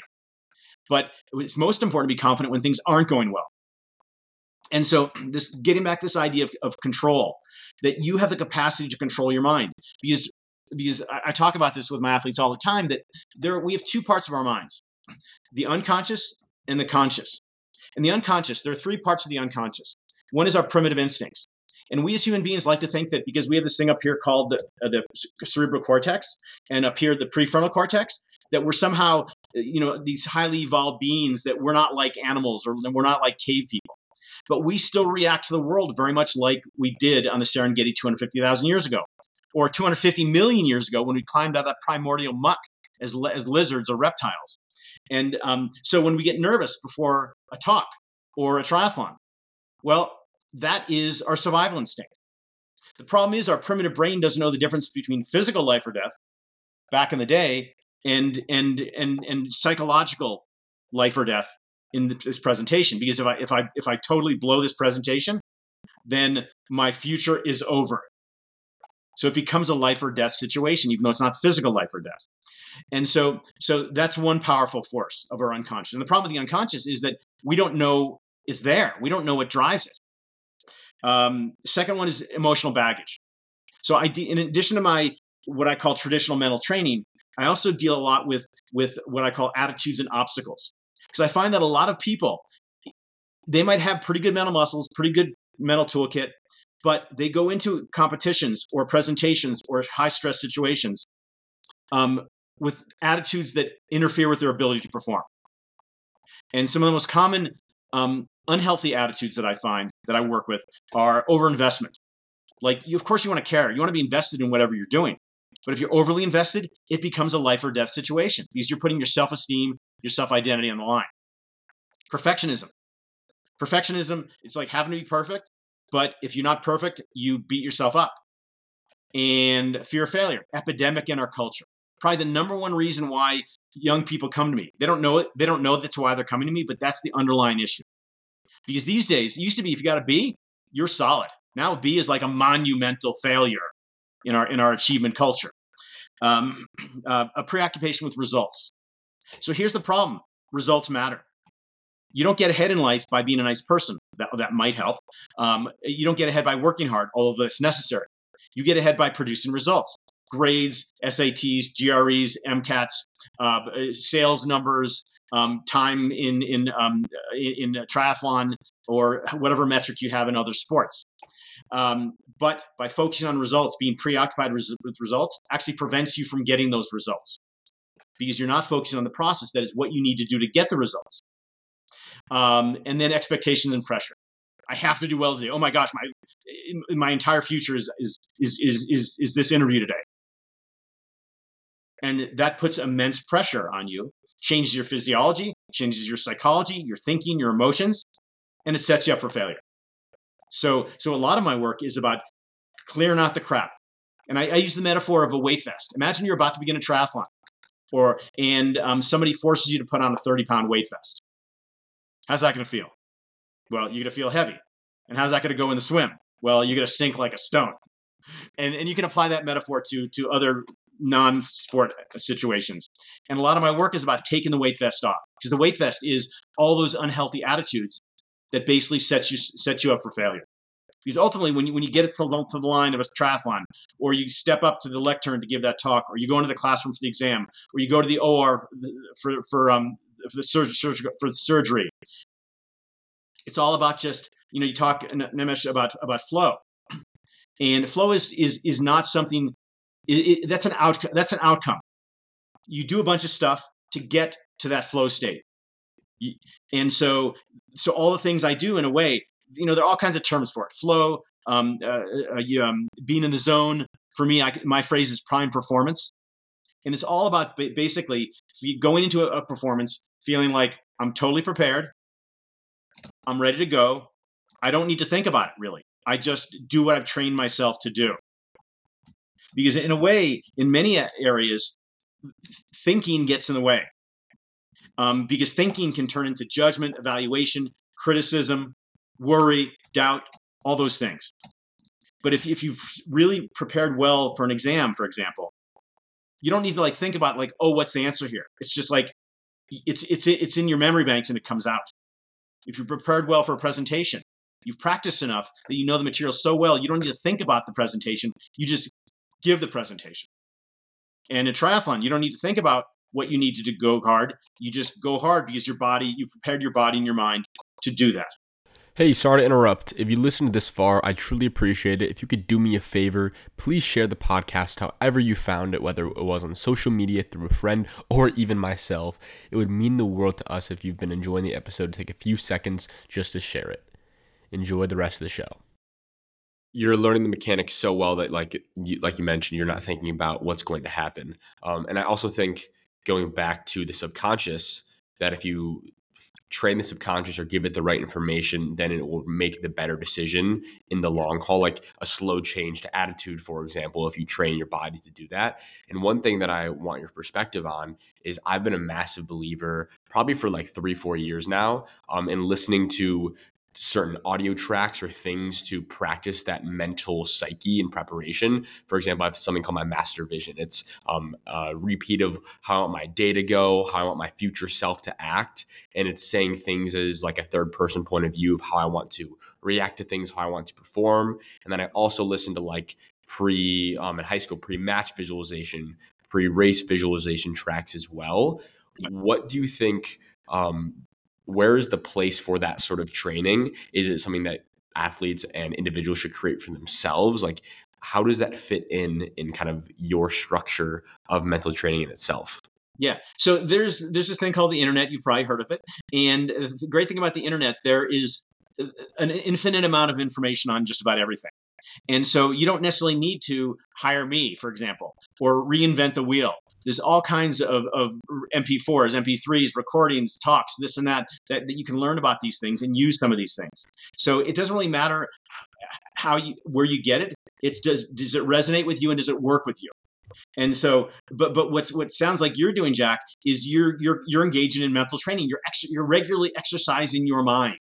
But it's most important to be confident when things aren't going well. And so, this getting back to this idea of, of control, that you have the capacity to control your mind, because because I, I talk about this with my athletes all the time that there we have two parts of our minds, the unconscious and the conscious. And the unconscious, there are three parts of the unconscious. One is our primitive instincts. And we as human beings like to think that because we have this thing up here called the, uh, the cerebral cortex and up here the prefrontal cortex, that we're somehow, uh, you know, these highly evolved beings that we're not like animals or we're not like cave people. But we still react to the world very much like we did on the Serengeti 250,000 years ago. or 250 million years ago when we climbed out of that primordial muck as, as lizards or reptiles. And um, so when we get nervous before a talk or a triathlon, well, that is our survival instinct. The problem is our primitive brain doesn't know the difference between physical life or death back in the day and and and and psychological life or death in this presentation because if I if I if I totally blow this presentation, then my future is over. So it becomes a life or death situation, even though it's not physical life or death. And so, so that's one powerful force of our unconscious. And the problem with the unconscious is that we don't know it's there. We don't know what drives it. Um, second one is emotional baggage. So I, in addition to my what I call traditional mental training, I also deal a lot with with what I call attitudes and obstacles. Because I find that a lot of people, they might have pretty good mental muscles, pretty good mental toolkit, but they go into competitions or presentations or high stress situations um, with attitudes that interfere with their ability to perform. And some of the most common um, unhealthy attitudes that I find that I work with are overinvestment. Like, you, of course, you want to care. You want to be invested in whatever you're doing. But if you're overly invested, it becomes a life or death situation because you're putting your self esteem, your self identity on the line. Perfectionism. Perfectionism, it's like having to be perfect, but if you're not perfect, you beat yourself up. And fear of failure, epidemic in our culture. Probably the number one reason why young people come to me. They don't know it. They don't know that's why they're coming to me, but that's the underlying issue. Because these days, it used to be if you got a B, you're solid. Now B is like a monumental failure in our in our achievement culture. Um, uh, a preoccupation with results. So here's the problem: results matter. You don't get ahead in life by being a nice person. That that might help. Um, you don't get ahead by working hard, although that's necessary. You get ahead by producing results grades, SATs, GREs, MCATs, uh, sales numbers, um, time in in um, in a triathlon or whatever metric you have in other sports. Um, but by focusing on results, being preoccupied with results actually prevents you from getting those results because you're not focusing on the process that is what you need to do to get the results. Um, and then expectations and pressure. I have to do well today. Oh my gosh, my my entire future is is is is is, is this interview today. And that puts immense pressure on you changes your physiology changes your psychology your thinking your emotions and it sets you up for failure. So so a lot of my work is about clearing out the crap. And i, I use the metaphor of a weight vest. Imagine you're about to begin a triathlon or and um, somebody forces you to put on a 30 pound weight vest how's that going to feel well you're going to feel heavy and how's that going to go in the swim well you're going to sink like a stone and and you can apply that metaphor to to other non-sport situations. And a lot of my work is about taking the weight vest off because the weight vest is all those unhealthy attitudes that basically sets you set you up for failure. Because ultimately, when you, when you get it to the, to the line of a triathlon, or you step up to the lectern to give that talk, or you go into the classroom for the exam, or you go to the OR for for um for the surgery for surgery, it's all about just you know you talk Nimesh about about flow, and flow is is is not something it, it, that's an outcome. That's an outcome. You do a bunch of stuff to get to that flow state, and so so all the things I do in a way, you know, there are all kinds of terms for it. Flow, um, uh, uh, um, being in the zone. For me, I, my phrase is prime performance, and it's all about basically going into a, a performance feeling like I'm totally prepared, I'm ready to go. I don't need to think about it really. I just do what I've trained myself to do. Because in a way in many areas thinking gets in the way. Um, because thinking can turn into judgment evaluation criticism worry doubt all those things. But if, if you've really prepared well for an exam for example you don't need to like think about like oh what's the answer here? It's just like it's it's it's in your memory banks and it comes out if you're prepared well for a presentation you've practiced enough that you know the material so well you don't need to think about the presentation you just give the presentation. And in triathlon, you don't need to think about what you need to do go hard. You just go hard because your body, you've prepared your body and your mind to do that. Hey, sorry to interrupt. If you listened this far, I truly appreciate it. If you could do me a favor, please share the podcast however you found it, whether it was on social media, through a friend, or even myself. It would mean the world to us if you've been enjoying the episode. Take a few seconds just to share it. Enjoy the rest of the show. you're learning the mechanics so well that like you, like you mentioned you're not thinking about what's going to happen um, and i also think going back to the subconscious that if you train the subconscious or give it the right information then it will make the better decision in the long haul like a slow change to attitude for example if you train your body to do that. And one thing that i want your perspective on is i've been a massive believer probably for like three four years now um, in listening to certain audio tracks or things to practice that mental psyche and preparation. For example, I have something called my master vision. It's um, a repeat of how I want my day to go, how I want my future self to act. And it's saying things as like a third person point of view of how I want to react to things, how I want to perform. And then I also listen to like pre um, in high school, pre match visualization, pre race visualization tracks as well. What do you think um, where is the place for that sort of training? Is it something that athletes and individuals should create for themselves? Like, how does that fit in in kind of your structure of mental training in itself? Yeah. So there's there's this thing called the internet. You've probably heard of it. And the great thing about the internet, there is uh, an infinite amount of information on just about everything. And so you don't necessarily need to hire me, for example, or reinvent the wheel there's all kinds of, of MP4s, MP3s, recordings, talks, this and that, that, that you can learn about these things and use some of these things. So it doesn't really matter how you where you get it. It's does does it resonate with you and does it work with you? And so, but but what's what sounds like you're doing, Jack, is you're you're you're engaging in mental training. You're ex- you're regularly exercising your mind.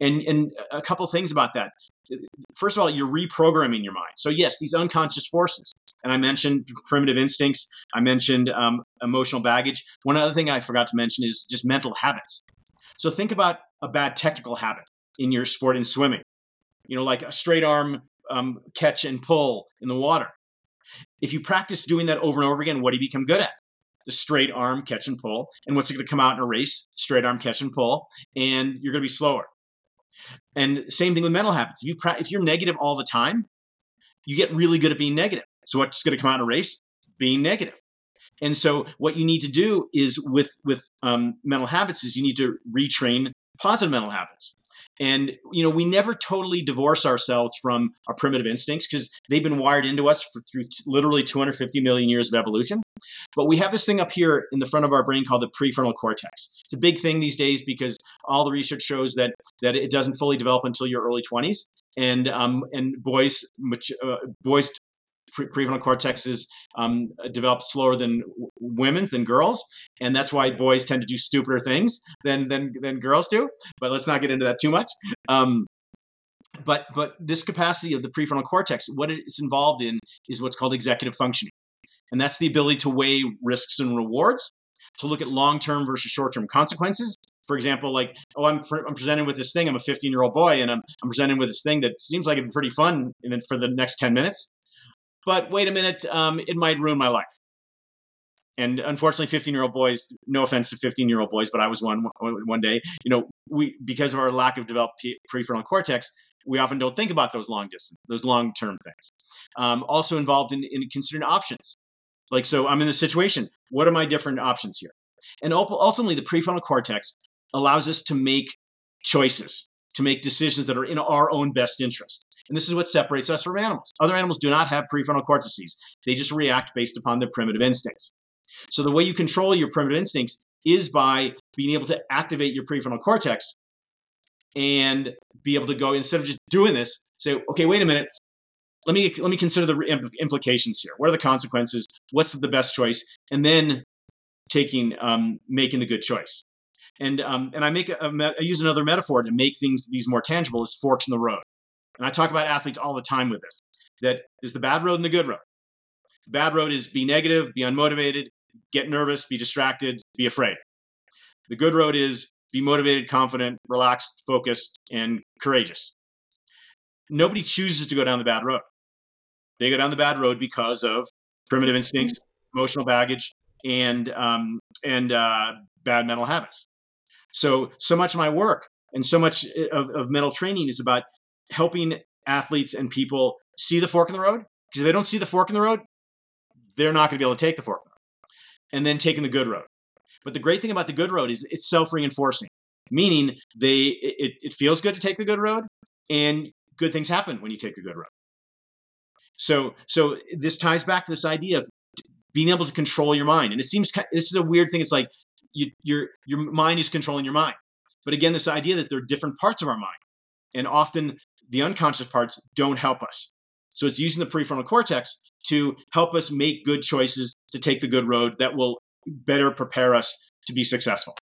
And and a couple things about that first of all, you're reprogramming your mind. So, yes, these unconscious forces. And I mentioned primitive instincts, I mentioned um, emotional baggage. One other thing I forgot to mention is just mental habits. So, think about a bad technical habit in your sport in swimming, you know, like a straight arm um, catch and pull in the water. If you practice doing that over and over again, what do you become good at? The straight arm catch and pull. And what's it going to come out in a race? Straight arm catch and pull. And you're going to be slower. And same thing with mental habits. If you pra- if you're negative all the time, you get really good at being negative. So what's going to come out a race? Being negative. And so what you need to do is with with um, mental habits is you need to retrain positive mental habits. And you know, we never totally divorce ourselves from our primitive instincts because they've been wired into us for through literally 250 million years of evolution. But we have this thing up here in the front of our brain called the prefrontal cortex. It's a big thing these days because all the research shows that that it doesn't fully develop until your early 20s, and um, and boys uh, boys prefrontal cortex is um, developed slower than women's than girls, and that's why boys tend to do stupider things than than than girls do. But let's not get into that too much. Um, but but this capacity of the prefrontal cortex, what it's involved in is what's called executive functioning, and that's the ability to weigh risks and rewards, to look at long-term versus short-term consequences. For example, like, oh, I'm, pre- I'm presented with this thing. I'm a 15 year old boy, and I'm, I'm presented with this thing that seems like it'd be pretty fun and then for the next 10 minutes but wait a minute, um, it might ruin my life. And unfortunately, 15 year old boys, no offense to 15 year old boys, but I was one one day, you know, we, because of our lack of developed prefrontal cortex, we often don't think about those long distance, those long term things. Um, also involved in, in considering options. Like, so I'm in this situation. What are my different options here? And ultimately, the prefrontal cortex allows us to make choices, to make decisions that are in our own best interest. And this is what separates us from animals. Other animals do not have prefrontal cortices, they just react based upon their primitive instincts. So the way you control your primitive instincts is by being able to activate your prefrontal cortex and be able to go instead of just doing this say okay wait a minute let me let me consider the implications here what are the consequences what's the best choice and then taking um, making the good choice and um, and i make a, a, I use another metaphor to make things these more tangible as forks in the road and I talk about athletes all the time with this that there's the bad road and the good road. The bad road is be negative, be unmotivated, get nervous, be distracted, be afraid. The good road is be motivated, confident, relaxed, focused, and courageous. Nobody chooses to go down the bad road. They go down the bad road because of primitive instincts, emotional baggage, and um, and uh, bad mental habits. So, so much of my work and so much of, of mental training is about helping athletes and people see the fork in the road. Because if they don't see the fork in the road, they're not going to be able to take the fork. And then taking the good road. But the great thing about the good road is it's self-reinforcing, meaning they it, it feels good to take the good road, and good things happen when you take the good road. So, so this ties back to this idea of being able to control your mind. And it seems this is a weird thing. It's like you, your your mind is controlling your mind. But again, this idea that there are different parts of our mind, and often the unconscious parts don't help us. So it's using the prefrontal cortex to help us make good choices to take the good road that will better prepare us to be successful.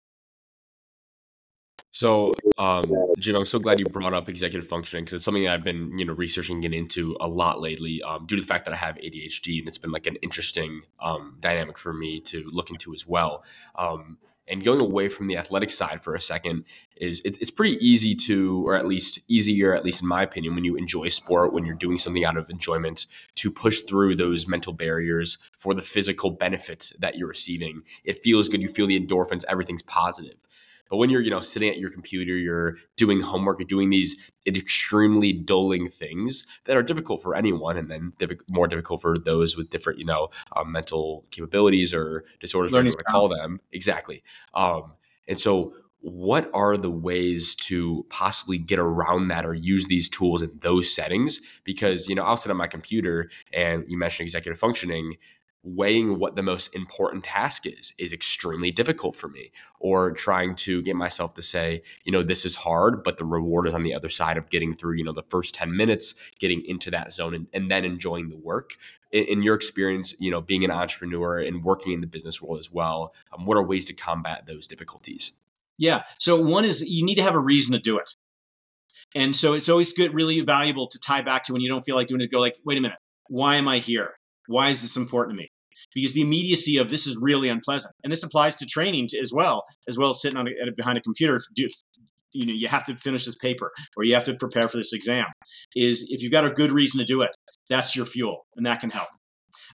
So, um, Jim, I'm so glad you brought up executive functioning because it's something I've been, you know, researching and getting into a lot lately, um, due to the fact that I have ADHD, and it's been like an interesting um, dynamic for me to look into as well. Um, and going away from the athletic side for a second is it, it's pretty easy to, or at least easier, at least in my opinion, when you enjoy sport, when you're doing something out of enjoyment, to push through those mental barriers for the physical benefits that you're receiving. It feels good. You feel the endorphins. Everything's positive. But when you're, you know, sitting at your computer, you're doing homework, you're doing these extremely dulling things that are difficult for anyone, and then more difficult for those with different, you know, um, mental capabilities or disorders, whatever you want to call them. Exactly. Um, and so, what are the ways to possibly get around that or use these tools in those settings? Because, you know, I'll sit on my computer and you mentioned executive functioning weighing what the most important task is is extremely difficult for me. Or trying to get myself to say you know this is hard but the reward is on the other side of getting through you know the first 10 minutes getting into that zone and, and then enjoying the work. In, in, your experience you know being an entrepreneur and working in the business world as well um, what are ways to combat those difficulties? Yeah so one is you need to have a reason to do it. And so it's always good really valuable to tie back to when you don't feel like doing it go like wait a minute. Why am i here why is this important to me? Because the immediacy of this is really unpleasant, and this applies to training as well, as well as sitting on a, behind a computer. Do, you know, you have to finish this paper, or you have to prepare for this exam. Is if you've got a good reason to do it, that's your fuel, and that can help.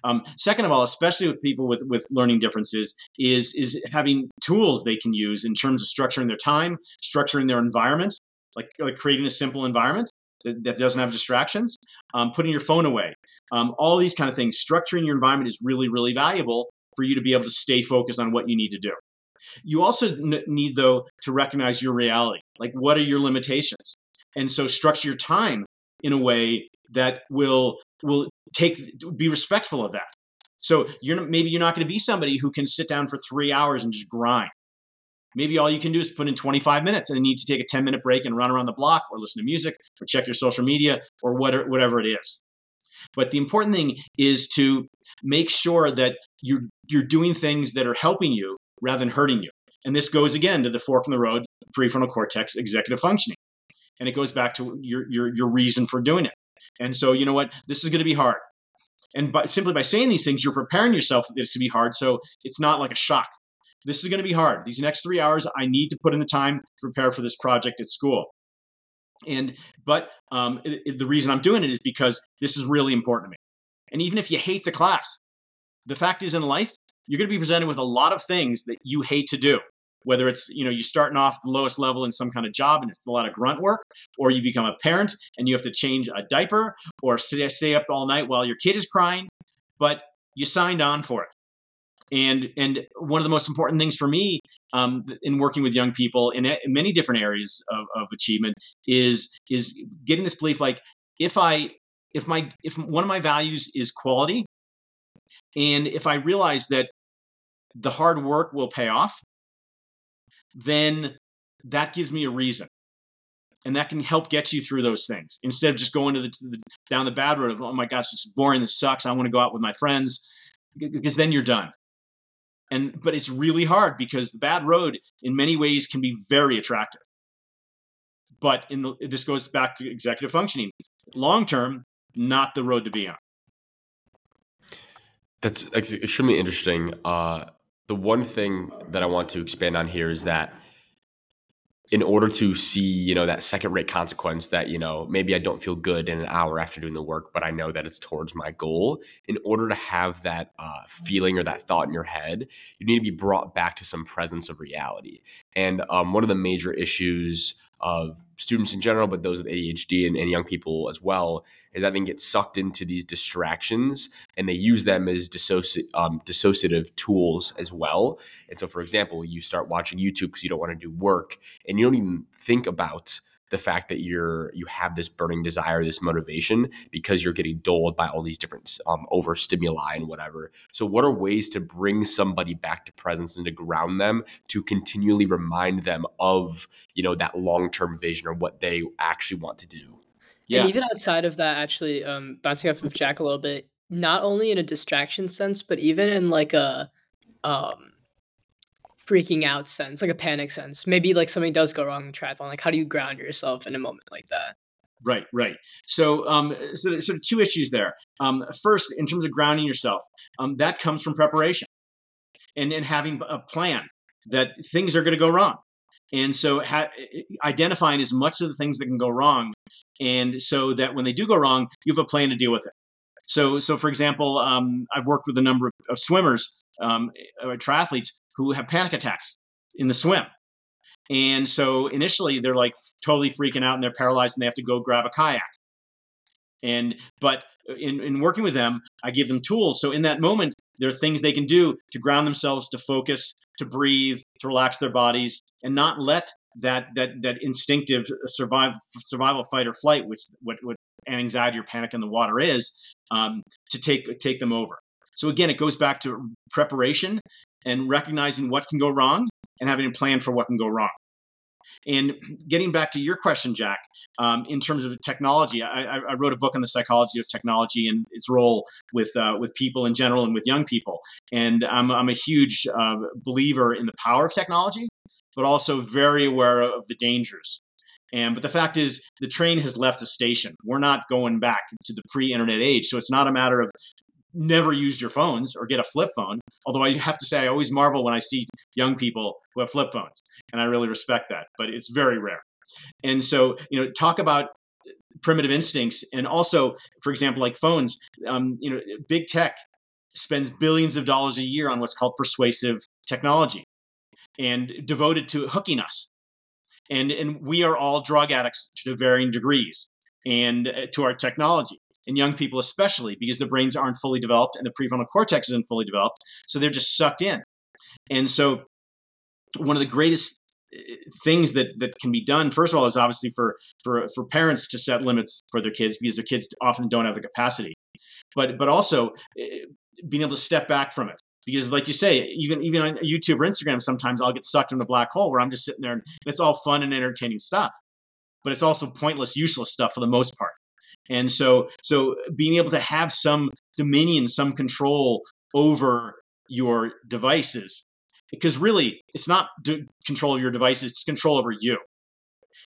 Um, second of all, especially with people with, with learning differences, is is having tools they can use in terms of structuring their time, structuring their environment, like, like creating a simple environment that, doesn't have distractions, um, putting your phone away, um, all these kind of things. Structuring your environment is really, really valuable for you to be able to stay focused on what you need to do. You also n- need, though, to recognize your reality. Like, what are your limitations? And so, structure your time in a way that will will take be respectful of that. So you're maybe you're not going to be somebody who can sit down for three hours and just grind. Maybe all you can do is put in 25 minutes and you need to take a 10 minute break and run around the block or listen to music or check your social media or whatever, it is. But the important thing is to make sure that you're, you're doing things that are helping you rather than hurting you. And this goes again to the fork in the road, prefrontal cortex, executive functioning. And it goes back to your, your, your reason for doing it. And so, you know what? This is going to be hard. And by, simply by saying these things, you're preparing yourself to be hard. So it's not like a shock this is going to be hard. These next three hours, I need to put in the time to prepare for this project at school. And but um, it, it, the reason I'm doing it is because this is really important to me. And even if you hate the class, the fact is in life, you're going to be presented with a lot of things that you hate to do. Whether it's you know you're starting off the lowest level in some kind of job and it's a lot of grunt work, or you become a parent and you have to change a diaper, or stay, stay up all night while your kid is crying, but you signed on for it and and one of the most important things for me um, in working with young people in, in many different areas of, of achievement is is getting this belief like if i if my if one of my values is quality and if i realize that the hard work will pay off then that gives me a reason. And that can help get you through those things. Instead of just going to the, to the down the bad road of oh my gosh this is boring this sucks i want to go out with my friends because then you're done and but it's really hard because the bad road in many ways can be very attractive. But in the, this goes back to executive functioning. Long term not the road to be on. That's extremely interesting. Uh, the one thing that i want to expand on here is that in order to see you know that second rate consequence that you know maybe i don't feel good in an hour after doing the work but i know that it's towards my goal. In order to have that uh, feeling or that thought in your head you need to be brought back to some presence of reality. And um, one of the major issues of students in general, but those with ADHD and, and young people as well, is that they get sucked into these distractions and they use them as dissoci- um, dissociative tools as well. And so, for example, you start watching YouTube because you don't want to do work and you don't even think about the fact that you're you have this burning desire, this motivation because you're getting dulled by all these different um, over stimuli and whatever. So, what are ways to bring somebody back to presence and to ground them to continually remind them of you know that long term vision or what they actually want to do? Yeah. And even outside of that, actually, um, bouncing off of Jack a little bit, not only in a distraction sense, but even in like a um, freaking out sense, like a panic sense. Maybe like something does go wrong in triathlon. Like, how do you ground yourself in a moment like that? Right, right. So, um, so of two issues there. Um, first, in terms of grounding yourself, um, that comes from preparation and, and having a plan that things are going to go wrong. And so, ha- identifying as much of the things that can go wrong, and so that when they do go wrong, you have a plan to deal with it. So, so for example, um, I've worked with a number of, of swimmers, um, triathletes who have panic attacks in the swim. And so initially they're like totally freaking out and they're paralyzed and they have to go grab a kayak. And but in, in working with them, I give them tools. So in that moment, there are things they can do to ground themselves, to focus, to breathe, to relax their bodies, and not let that that that instinctive survival survival fight or flight, which what what anxiety or panic in the water is, um, to take take them over. So again, it goes back to preparation and recognizing what can go wrong and having a plan for what can go wrong. And getting back to your question, Jack, um, in terms of technology, I, I, wrote a book on the psychology of technology and its role with uh, with people in general and with young people. And I'm, I'm a huge uh, believer in the power of technology, but also very aware of the dangers. And but the fact is, the train has left the station. We're not going back to the pre-internet age, so it's not a matter of never used your phones or get a flip phone. Although I have to say, I always marvel when I see young people who have flip phones, and I really respect that, but it's very rare. And so, you know, talk about primitive instincts, and also, for example, like phones. Um, you know, big tech spends billions of dollars a year on what's called persuasive technology, and devoted to hooking us. And and we are all drug addicts to varying degrees, and uh, to our technology in young people especially because the brains aren't fully developed and the prefrontal cortex isn't fully developed so they're just sucked in. And so one of the greatest eh, things that that can be done first of all is obviously for for for parents to set limits for their kids because their kids often don't have the capacity. But but also eh, being able to step back from it. Because like you say even even on youtube or instagram sometimes i'll get sucked in a black hole where i'm just sitting there and it's all fun and entertaining stuff but it's also pointless useless stuff for the most part and so, so being able to have some dominion, some control over your devices, because really it's not control of your devices, it's control over you.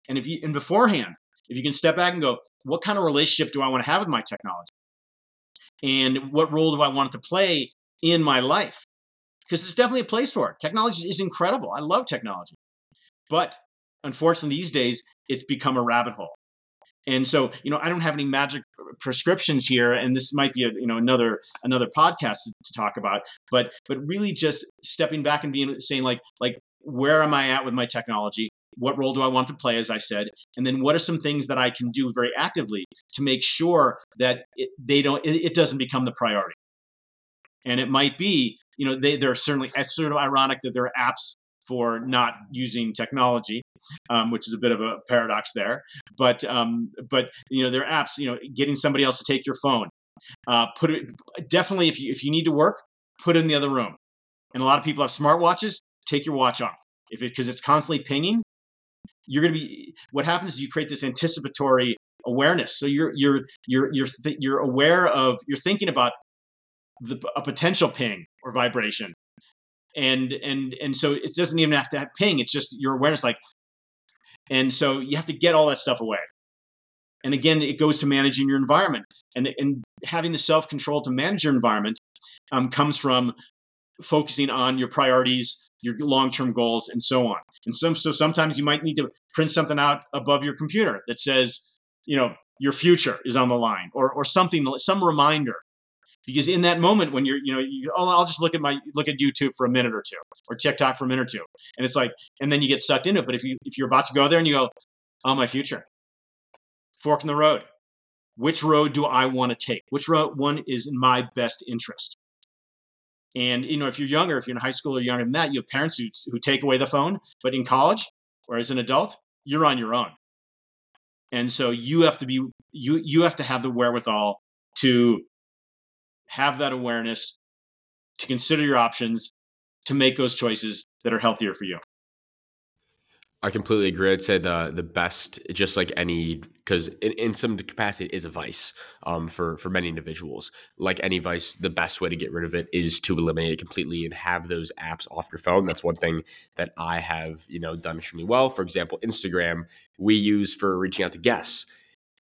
And if you, and beforehand, if you can step back and go, what kind of relationship do I want to have with my technology? And what role do I want it to play in my life? Because there's definitely a place for it. Technology is incredible. I love technology. But unfortunately, these days, it's become a rabbit hole. And so, you know, I don't have any magic prescriptions here, and this might be a, you know another another podcast to, talk about. But but really, just stepping back and being saying like like where am I at with my technology? What role do I want to play, as I said, and then what are some things that I can do very actively to make sure that it, they don't it, it doesn't become the priority. And it might be, you know, they, they're certainly it's sort of ironic that there are apps for not using technology, um, which is a bit of a paradox there. But um, but you know, there are apps. You know, getting somebody else to take your phone. Uh, put it definitely if you if you need to work, put it in the other room. And a lot of people have smartwatches. Take your watch off if it because it's constantly pinging. You're going to be. What happens is you create this anticipatory awareness. So you're you're you're you're th- you're aware of you're thinking about the, a potential ping or vibration and and and so it doesn't even have to have ping it's just your awareness like and so you have to get all that stuff away. And again it goes to managing your environment and and having the self-control to manage your environment um, comes from focusing on your priorities your long-term goals and so on. And some so sometimes you might need to print something out above your computer that says you know your future is on the line or or something some reminder because in that moment when you're you know you, oh i'll just look at my look at youtube for a minute or two or tiktok for a minute or two and it's like and then you get sucked into it. But if you if you're about to go there and you go oh my future. Fork in the road. Which road do i want to take? Which road one is in my best interest? And you know if you're younger if you're in high school or younger than that you have parents who, who take away the phone but in college or as an adult you're on your own. And so you have to be you you have to have the wherewithal to have that awareness to consider your options to make those choices that are healthier for you I completely agree. I'd say the the best, just like any, because in, in some capacity, it is a vice um, for for many individuals. Like any vice, the best way to get rid of it is to eliminate it completely and have those apps off your phone. That's one thing that I have, you know, done extremely well. For example, Instagram we use for reaching out to guests.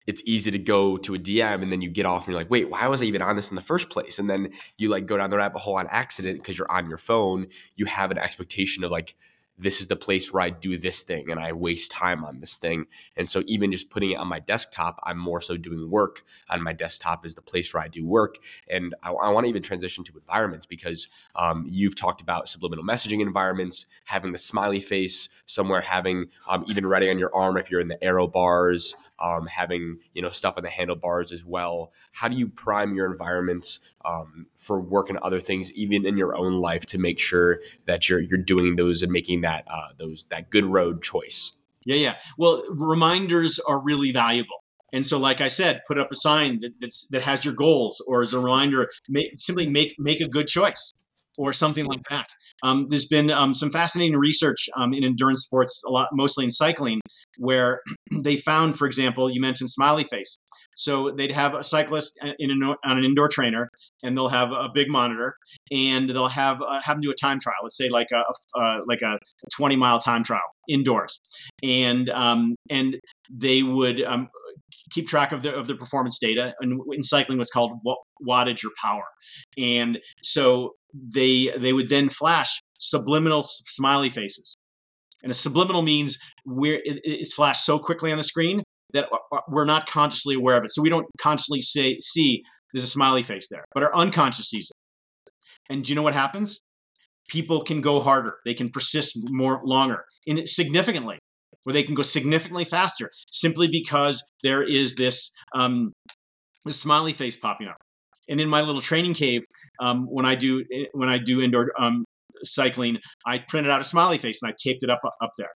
It's easy to go to a DM and then you get off and you're like, wait, why was I even on this in the first place? And then you like go down the rabbit hole on accident because you're on your phone. You have an expectation of like this is the place where I do this thing and I waste time on this thing. And so even just putting it on my desktop, I'm more so doing work on my desktop is the place where I do work. And I, I want to even transition to environments because um, you've talked about subliminal messaging environments, having the smiley face somewhere, having um, even writing on your arm if you're in the aero bars, um, having you know stuff on the handlebars as well. How do you prime your environments um, for work and other things, even in your own life, to make sure that you're you're doing those and making that uh, those that good road choice? Yeah, yeah. Well, reminders are really valuable. And so, like I said, put up a sign that that has your goals, or as a reminder, make, simply make make a good choice or something like that. Um, there's been um, some fascinating research um, in endurance sports, a lot, mostly in cycling, where they found, for example, you mentioned smiley face. So they'd have a cyclist in an, on an indoor trainer, and they'll have a big monitor, and they'll have uh, have them do a time trial. Let's say like a, a like a 20 mile time trial indoors, and um, and they would um, keep track of their of their performance data. And in cycling, what's called wattage or power. And so they they would then flash subliminal smiley faces. And a subliminal means where it, it's flashed so quickly on the screen that uh, uh, we're not consciously aware of it. So we don't consciously say see there's a smiley face there, but our unconscious sees it. And do you know what happens? People can go harder. They can persist more longer, in significantly where they can go significantly faster simply because there is this um, this smiley face popping up. And in my little training cave, um, when I do when I do indoor um, cycling, I printed out a smiley face and I taped it up up there,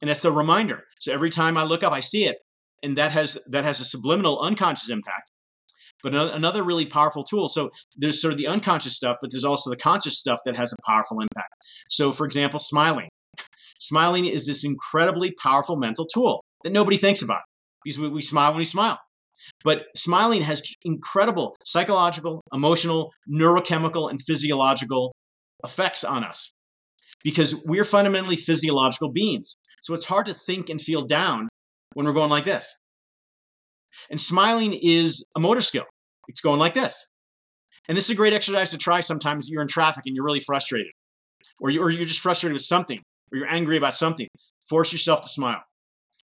and that's a reminder. So every time I look up, I see it, and that has that has a subliminal unconscious impact. But another really powerful tool. So there's sort of the unconscious stuff, but there's also the conscious stuff that has a powerful impact. So, for example, smiling. Smiling is this incredibly powerful mental tool that nobody thinks about because we, smile when we smile. But smiling has incredible psychological, emotional, neurochemical, and physiological effects on us because we're fundamentally physiological beings. So it's hard to think and feel down when we're going like this. And smiling is a motor skill. It's going like this. And this is a great exercise to try sometimes you're in traffic and you're really frustrated, or you're just frustrated with something or you're angry about something, force yourself to smile.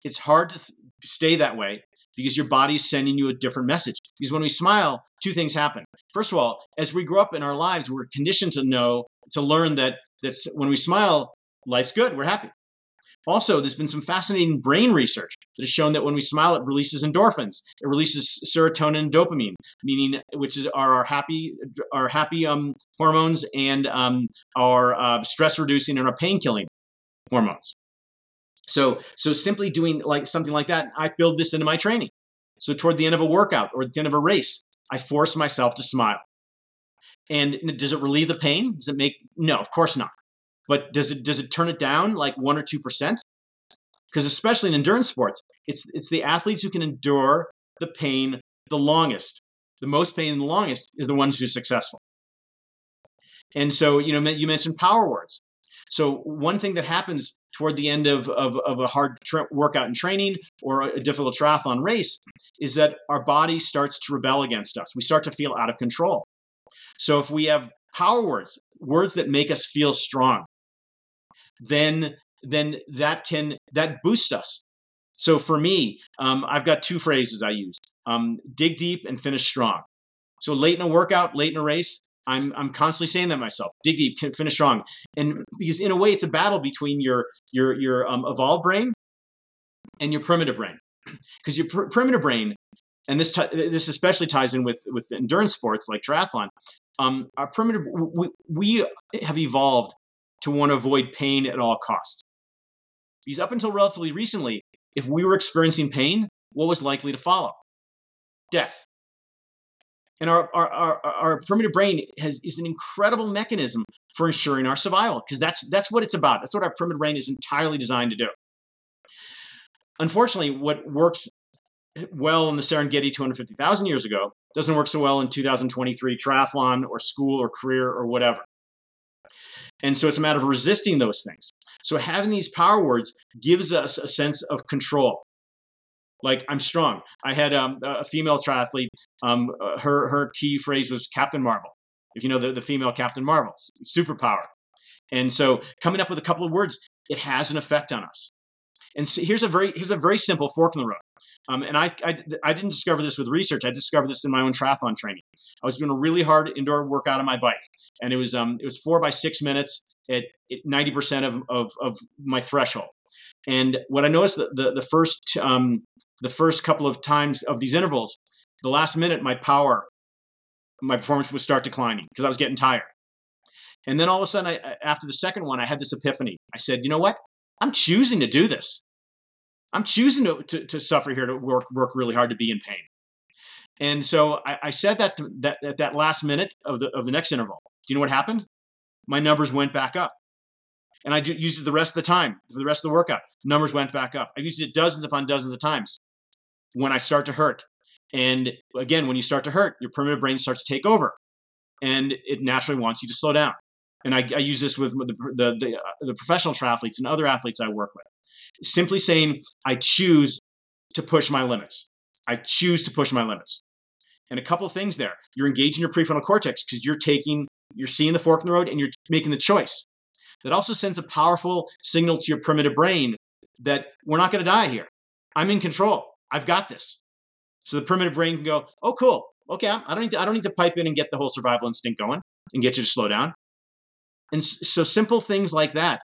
It's hard to th- stay that way because your body's sending you a different message. Because when we smile, two things happen. First of all, as we grow up in our lives, we're conditioned to know, to learn that that's when we smile, life's good, we're happy. Also, there's been some fascinating brain research that has shown that when we smile, it releases endorphins. It releases serotonin and dopamine, meaning which is are our happy our happy um, hormones and um, our uh, stress reducing and our pain killing hormones. So, so simply doing like something like that, I build this into my training. So toward the end of a workout or the end of a race, I force myself to smile. And does it relieve the pain? Does it make no, of course not. But does it does it turn it down like one or two percent? Because especially in endurance sports, it's it's the athletes who can endure the pain the longest. The most pain the longest is the ones who are successful. And so, you know, you mentioned power words. So one thing that happens toward the end of, of, of a hard workout and training or a difficult triathlon race is that our body starts to rebel against us. We start to feel out of control. So if we have power words, words that make us feel strong, then then that can that boosts us. So for me, um, I've got two phrases I use: um, dig deep and finish strong. So late in a workout, late in a race, I'm I'm constantly saying that myself. Dig deep, finish strong, and because in a way it's a battle between your your your um, evolved brain and your primitive brain, because your pr- primitive brain, and this t- this especially ties in with with endurance sports like triathlon. Um, our primitive we, we have evolved to want to avoid pain at all costs. Because up until relatively recently, if we were experiencing pain, what was likely to follow? Death. And our, our, our, our primitive brain has, is an incredible mechanism for ensuring our survival because that's, that's what it's about. That's what our primitive brain is entirely designed to do. Unfortunately, what works well in the Serengeti 250,000 years ago doesn't work so well in 2023 triathlon or school or career or whatever. And so it's a matter of resisting those things. So having these power words gives us a sense of control. Like I'm strong. I had um, a female triathlete. Um, uh, her her key phrase was Captain Marvel. If you know the, the female Captain Marvel, superpower. And so coming up with a couple of words, it has an effect on us. And so here's a very here's a very simple fork in the road. Um, and I, I, I didn't discover this with research. I discovered this in my own triathlon training. I was doing a really hard indoor workout on my bike, and it was um it was four by six minutes at ninety percent of, of of my threshold. And what I noticed the the, the first um the first couple of times of these intervals, the last minute my power, my performance would start declining because I was getting tired. And then all of a sudden, I, after the second one, I had this epiphany. I said, you know what? I'm choosing to do this. I'm choosing to, to, to, suffer here to work work really hard to be in pain. And so I, I said that, to, that at that last minute of the of the next interval. Do you know what happened? My numbers went back up. And I used it the rest of the time for the rest of the workout. Numbers went back up. I've used it dozens upon dozens of times when I start to hurt. And again, when you start to hurt, your primitive brain starts to take over, and it naturally wants you to slow down. And I, I use this with the the, the, uh, the professional triathletes and other athletes I work with simply saying, I choose to push my limits. I choose to push my limits. And a couple things there. You're engaging your prefrontal cortex because you're taking, you're seeing the fork in the road and you're making the choice. That also sends a powerful signal to your primitive brain that we're not going to die here. I'm in control. I've got this. So the primitive brain can go, oh, cool. Okay, I don't need to, I don't need to pipe in and get the whole survival instinct going and get you to slow down. And so simple things like that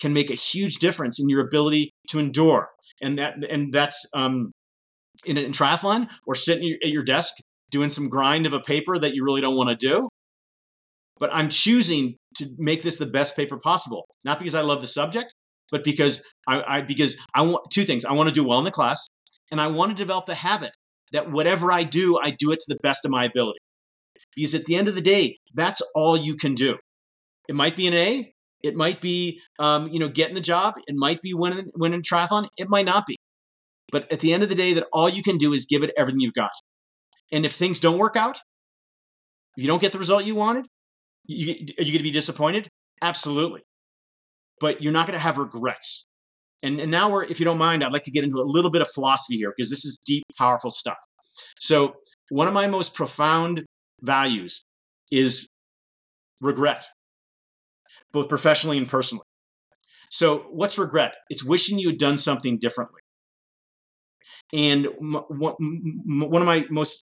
can make a huge difference in your ability to endure. And that and that's um, in, in triathlon or sitting at your desk doing some grind of a paper that you really don't want to do. But I'm choosing to make this the best paper possible, not because I love the subject, but because I, I because I want two things. I want to do well in the class, and I want to develop the habit that whatever I do, I do it to the best of my ability. Because at the end of the day, that's all you can do. It might be an A, it might be, um, you know, getting the job. It might be winning, winning triathlon. It might not be. But at the end of the day, that all you can do is give it everything you've got. And if things don't work out, if you don't get the result you wanted, you, are you going to be disappointed? Absolutely. But you're not going to have regrets. And, and now we're, if you don't mind, I'd like to get into a little bit of philosophy here because this is deep, powerful stuff. So one of my most profound values is regret both professionally and personally. So, what's regret? It's wishing you had done something differently. And one of my most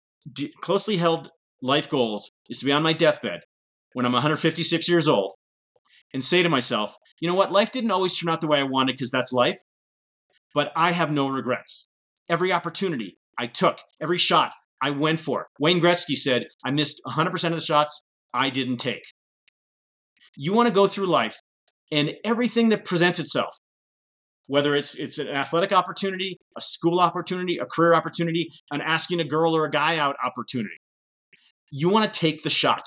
closely held life goals is to be on my deathbed when I'm 156 years old and say to myself, you know what? Life didn't always turn out the way I wanted because that's life, but I have no regrets. Every opportunity I took, every shot I went for. Wayne Gretzky said, I missed 100% of the shots I didn't take. You want to go through life and everything that presents itself, whether it's it's an athletic opportunity, a school opportunity, a career opportunity, an asking a girl or a guy out opportunity. You want to take the shot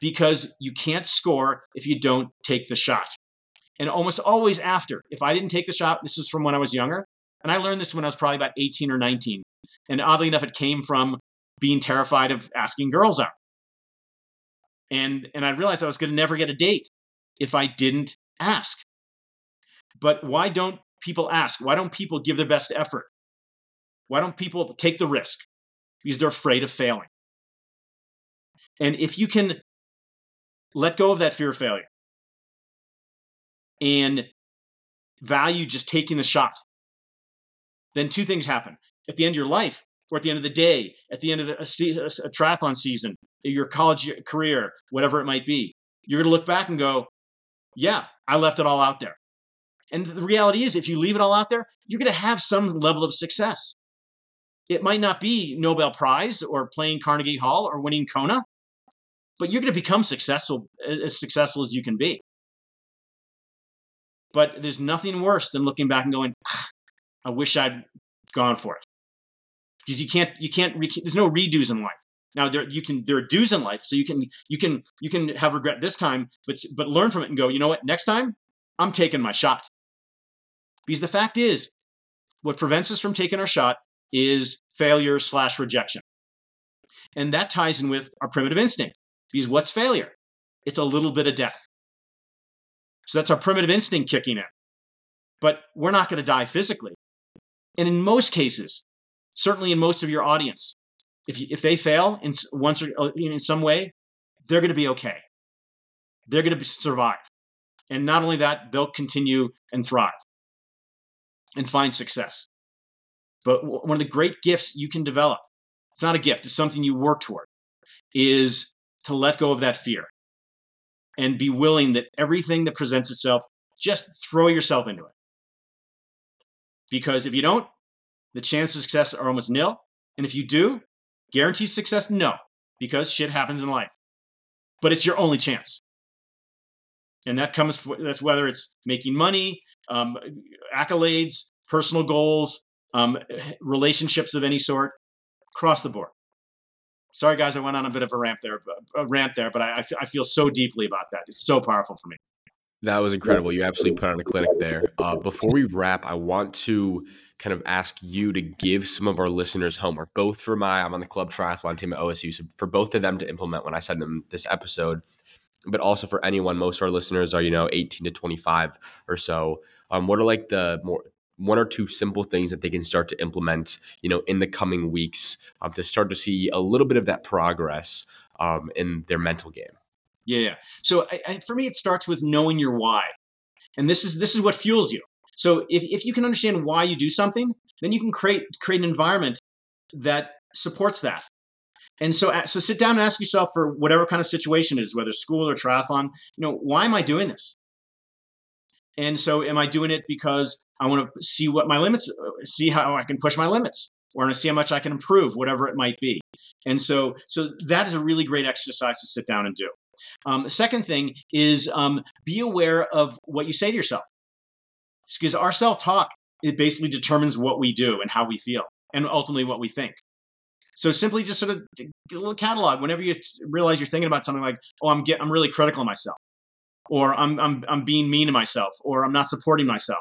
because you can't score if you don't take the shot. And almost always after, if I didn't take the shot, this is from when I was younger, and I learned this when I was probably about 18 or 19. And oddly enough, it came from being terrified of asking girls out and and I realized I was going to never get a date if I didn't ask. But why don't people ask? Why don't people give their best effort? Why don't people take the risk? Because they're afraid of failing. And if you can let go of that fear of failure and value just taking the shot, then two things happen. At the end of your life, or at the end of the day, at the end of a, a triathlon season, your college career, whatever it might be, you're going to look back and go, yeah, I left it all out there. And the reality is, if you leave it all out there, you're going to have some level of success. It might not be Nobel Prize or playing Carnegie Hall or winning Kona, but you're going to become successful, as successful as you can be. But there's nothing worse than looking back and going, ah, I wish I'd gone for it. because you can't you can't re- there's no redos in life. Now there you can there are do's in life, so you can you can you can have regret this time, but but learn from it and go. You know what? Next time, I'm taking my shot. Because the fact is, what prevents us from taking our shot is failure slash rejection, and that ties in with our primitive instinct. Because what's failure? It's a little bit of death. So that's our primitive instinct kicking in. But we're not going to die physically. And in most cases, certainly in most of your audience, if, you, if they fail in once or uh, in some way, they're going to be okay. They're going to survive. And not only that, they'll continue and thrive and find success. But one of the great gifts you can develop, it's not a gift, it's something you work toward, is to let go of that fear and be willing that everything that presents itself, just throw yourself into it. Because if you don't, the chances of success are almost nil. And if you do, guaranteed success? No, because shit happens in life. But it's your only chance. And that comes, for, that's whether it's making money, um, accolades, personal goals, um, relationships of any sort, across the board. Sorry, guys, I went on a bit of a rant there, a rant there, but I, I feel so deeply about that. It's so powerful for me. That was incredible. You absolutely put on a clinic there. Uh, before we wrap, I want to kind of ask you to give some of our listeners homework, both for my, I'm on the club triathlon team at OSU, so for both of them to implement when I send them this episode, but also for anyone. Most of our listeners are, you know, 18 to 25 or so. Um, what are like the more one or two simple things that they can start to implement, you know, in the coming weeks um, to start to see a little bit of that progress um, in their mental game? Yeah, yeah. So I, I, for me, it starts with knowing your why, and this is this is what fuels you. So if if you can understand why you do something, then you can create create an environment that supports that. And so so sit down and ask yourself for whatever kind of situation it is, whether school or triathlon. You know, why am I doing this? And so, am I doing it because I want to see what my limits, see how I can push my limits, or want to see how much I can improve, whatever it might be. And so, so that is a really great exercise to sit down and do. Um, the second thing is um, be aware of what you say to yourself, because our self-talk it basically determines what we do and how we feel, and ultimately what we think. So simply just sort of get a little catalog whenever you realize you're thinking about something like, "Oh, I'm get, I'm really critical of myself," or I'm, I'm I'm being mean to myself, or I'm not supporting myself.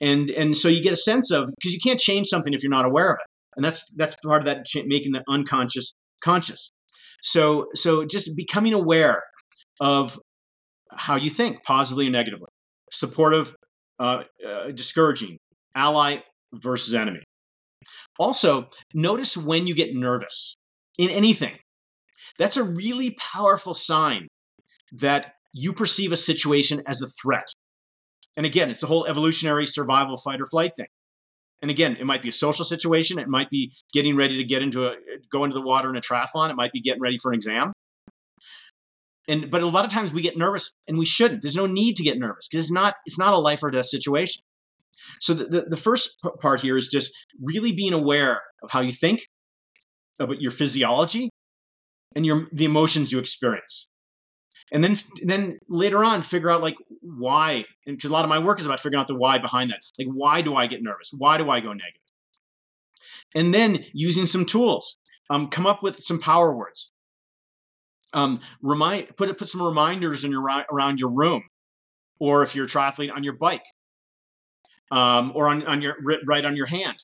And and so you get a sense of because you can't change something if you're not aware of it. And that's that's part of that making the unconscious conscious. So so just becoming aware of how you think positively and negatively. Supportive uh, uh, discouraging ally versus enemy. Also notice when you get nervous in anything. That's a really powerful sign that you perceive a situation as a threat and again, it's the whole evolutionary survival fight or flight thing. And again, it might be a social situation. It might be getting ready to get into a go into the water in a triathlon. It might be getting ready for an exam. And but a lot of times we get nervous and we shouldn't. There's no need to get nervous because it's not it's not a life or death situation. So the, the, the first part here is just really being aware of how you think, about your physiology, and your the emotions you experience and then then later on figure out like why because a lot of my work is about figuring out the why behind that. Like why do i get nervous? Why do i go negative? And then using some tools. Um, come up with some power words. Um, remind put put some reminders in your around your room or if you're a triathlete on your bike. Um, or on, on your right on your hand.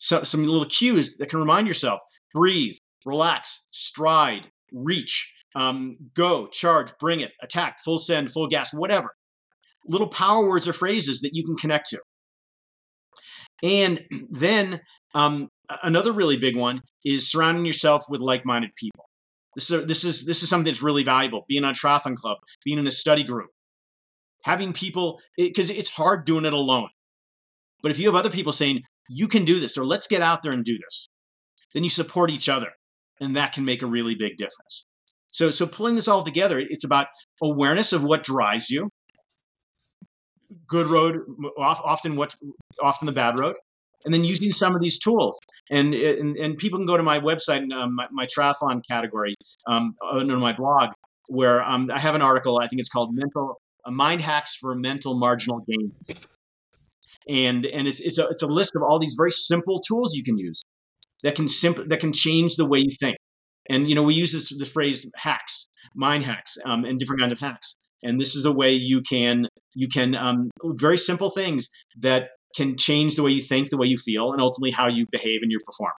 So some little cues that can remind yourself breathe relax stride reach um, go, charge, bring it, attack, full send, full gas, whatever. Little power words or phrases that you can connect to. And then um, another really big one is surrounding yourself with like-minded people. This is, this is this is something that's really valuable. Being on triathlon club, being in a study group, having people because it, it's hard doing it alone. But if you have other people saying you can do this or let's get out there and do this, then you support each other, and that can make a really big difference. So, so pulling this all together, it's about awareness of what drives you. Good road, often what, often the bad road, and then using some of these tools. And and, and people can go to my website, um, my, my, triathlon category, um, under my blog, where um, I have an article. I think it's called "Mental uh, Mind Hacks for Mental Marginal Gains," and and it's it's a it's a list of all these very simple tools you can use that can simp- that can change the way you think. And you know, we use this the phrase hacks, mind hacks, um, and different kinds of hacks. And this is a way you can you can um, very simple things that can change the way you think, the way you feel, and ultimately how you behave and you perform.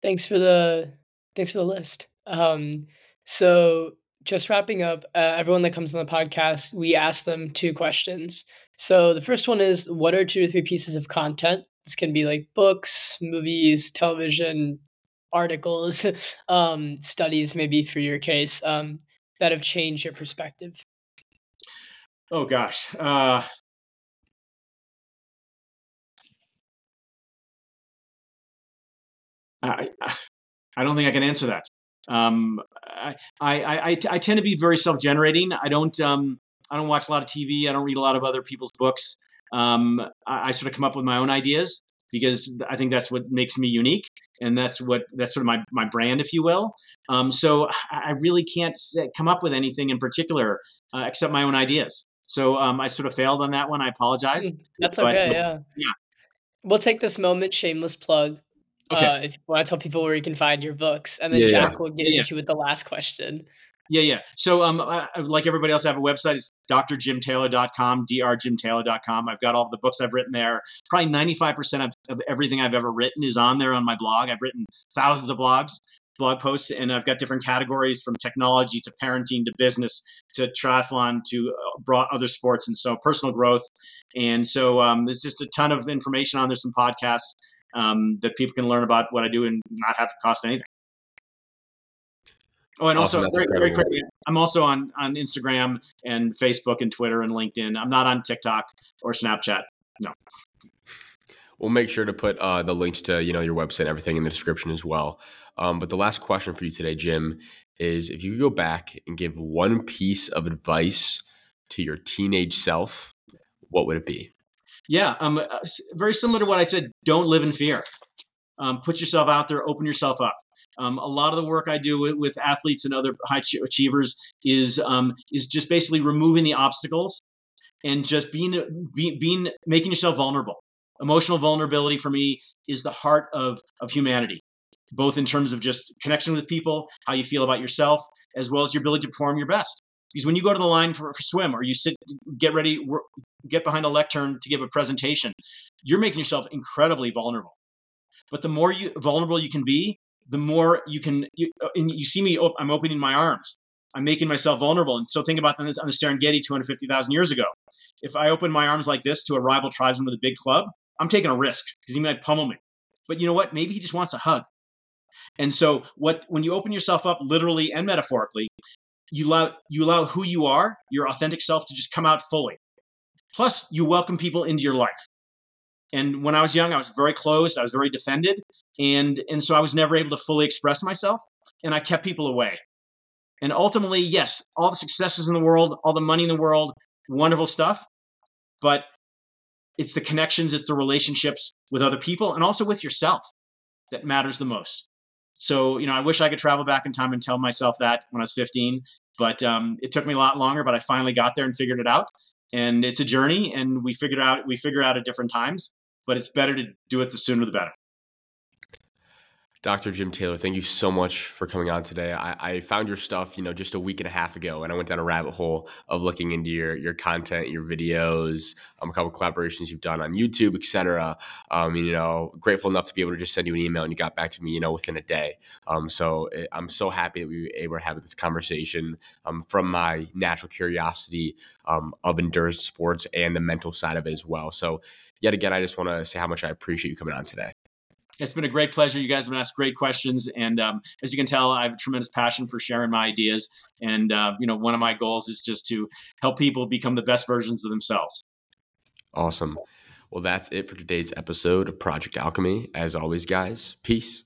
Thanks for the thanks for the list. Um, so just wrapping up, uh, everyone that comes on the podcast, we ask them two questions. So the first one is, what are two or three pieces of content? This can be like books, movies, television, articles, um, studies, maybe for your case, um, that have changed your perspective. Oh gosh, uh, I, I don't think I can answer that. Um, I, I, I, I tend to be very self-generating. I don't, um, I don't watch a lot of TV. I don't read a lot of other people's books. Um, I, I sort of come up with my own ideas because I think that's what makes me unique, and that's what that's sort of my my brand, if you will. Um, so I really can't come up with anything in particular uh, except my own ideas. So um, I sort of failed on that one. I apologize. Mm, that's okay. But, yeah. Yeah. We'll take this moment, shameless plug. Okay. Uh, if you want to tell people where you can find your books, and then Yeah, Jack yeah. will get Yeah, you with the last question. Yeah, yeah. So, um, I, like everybody else, I have a website. It's drjimtaylor.com, drjimtaylor.com. I've got all the books I've written there. Probably 95% of, of everything I've ever written is on there on my blog. I've written thousands of blogs, blog posts, and I've got different categories from technology to parenting to business to triathlon to uh, broad other sports. And so personal growth. And so um, there's just a ton of information on there, some podcasts um, that people can learn about what I do and not have to cost anything. Oh, and also very, very I'm also on on Instagram and Facebook and Twitter and LinkedIn. I'm not on TikTok or Snapchat. No. We'll make sure to put uh, the links to you know your website and everything in the description as well. Um, but the last question for you today, Jim, is if you could go back and give one piece of advice to your teenage self, what would it be? Yeah, um, uh, very similar to what I said. Don't live in fear. Um, put yourself out there. Open yourself up. Um, a lot of the work I do with, with athletes and other high achievers is um, is just basically removing the obstacles and just being be, being making yourself vulnerable. Emotional vulnerability for me is the heart of of humanity, both in terms of just connection with people, how you feel about yourself, as well as your ability to perform your best. Because when you go to the line for, for swim or you sit, get ready, get behind a lectern to give a presentation, you're making yourself incredibly vulnerable. But the more you vulnerable you can be, the more you can. You, uh, and you see me, I'm opening my arms. I'm making myself vulnerable. And so think about this on the Serengeti 250,000 years ago. If I open my arms like this to a rival tribesman with a big club, I'm taking a risk because he might pummel me. But you know what? Maybe he just wants a hug. And so what when you open yourself up literally and metaphorically, you allow you allow who you are, your authentic self to just come out fully. Plus, you welcome people into your life. And when I was young, I was very closed, I was very defended, and and so I was never able to fully express myself, and I kept people away. And ultimately, yes, all the successes in the world, all the money in the world, wonderful stuff, but it's the connections, it's the relationships with other people and also with yourself that matters the most. So, you know, I wish I could travel back in time and tell myself that when I was 15, but um, it took me a lot longer, but I finally got there and figured it out. And it's a journey and we figured out, we figure out at different times, but it's better to do it the sooner the better. Dr. Jim Taylor, thank you so much for coming on today. I, I found your stuff, you know, just a week and a half ago, and I went down a rabbit hole of looking into your your content, your videos, um, a couple collaborations you've done on YouTube, etc. Um, you know, grateful enough to be able to just send you an email, and you got back to me, you know, within a day. Um, so it, I'm so happy that we were able to have this conversation um, from my natural curiosity um, of endurance sports and the mental side of it as well. So yet again, I just want to say how much I appreciate you coming on today. It's been a great pleasure. You guys have asked great questions, and um, as you can tell, I have a tremendous passion for sharing my ideas. And uh, you know, one of my goals is just to help people become the best versions of themselves. Awesome. Well, that's it for today's episode of Project Alchemy. As always, guys, peace.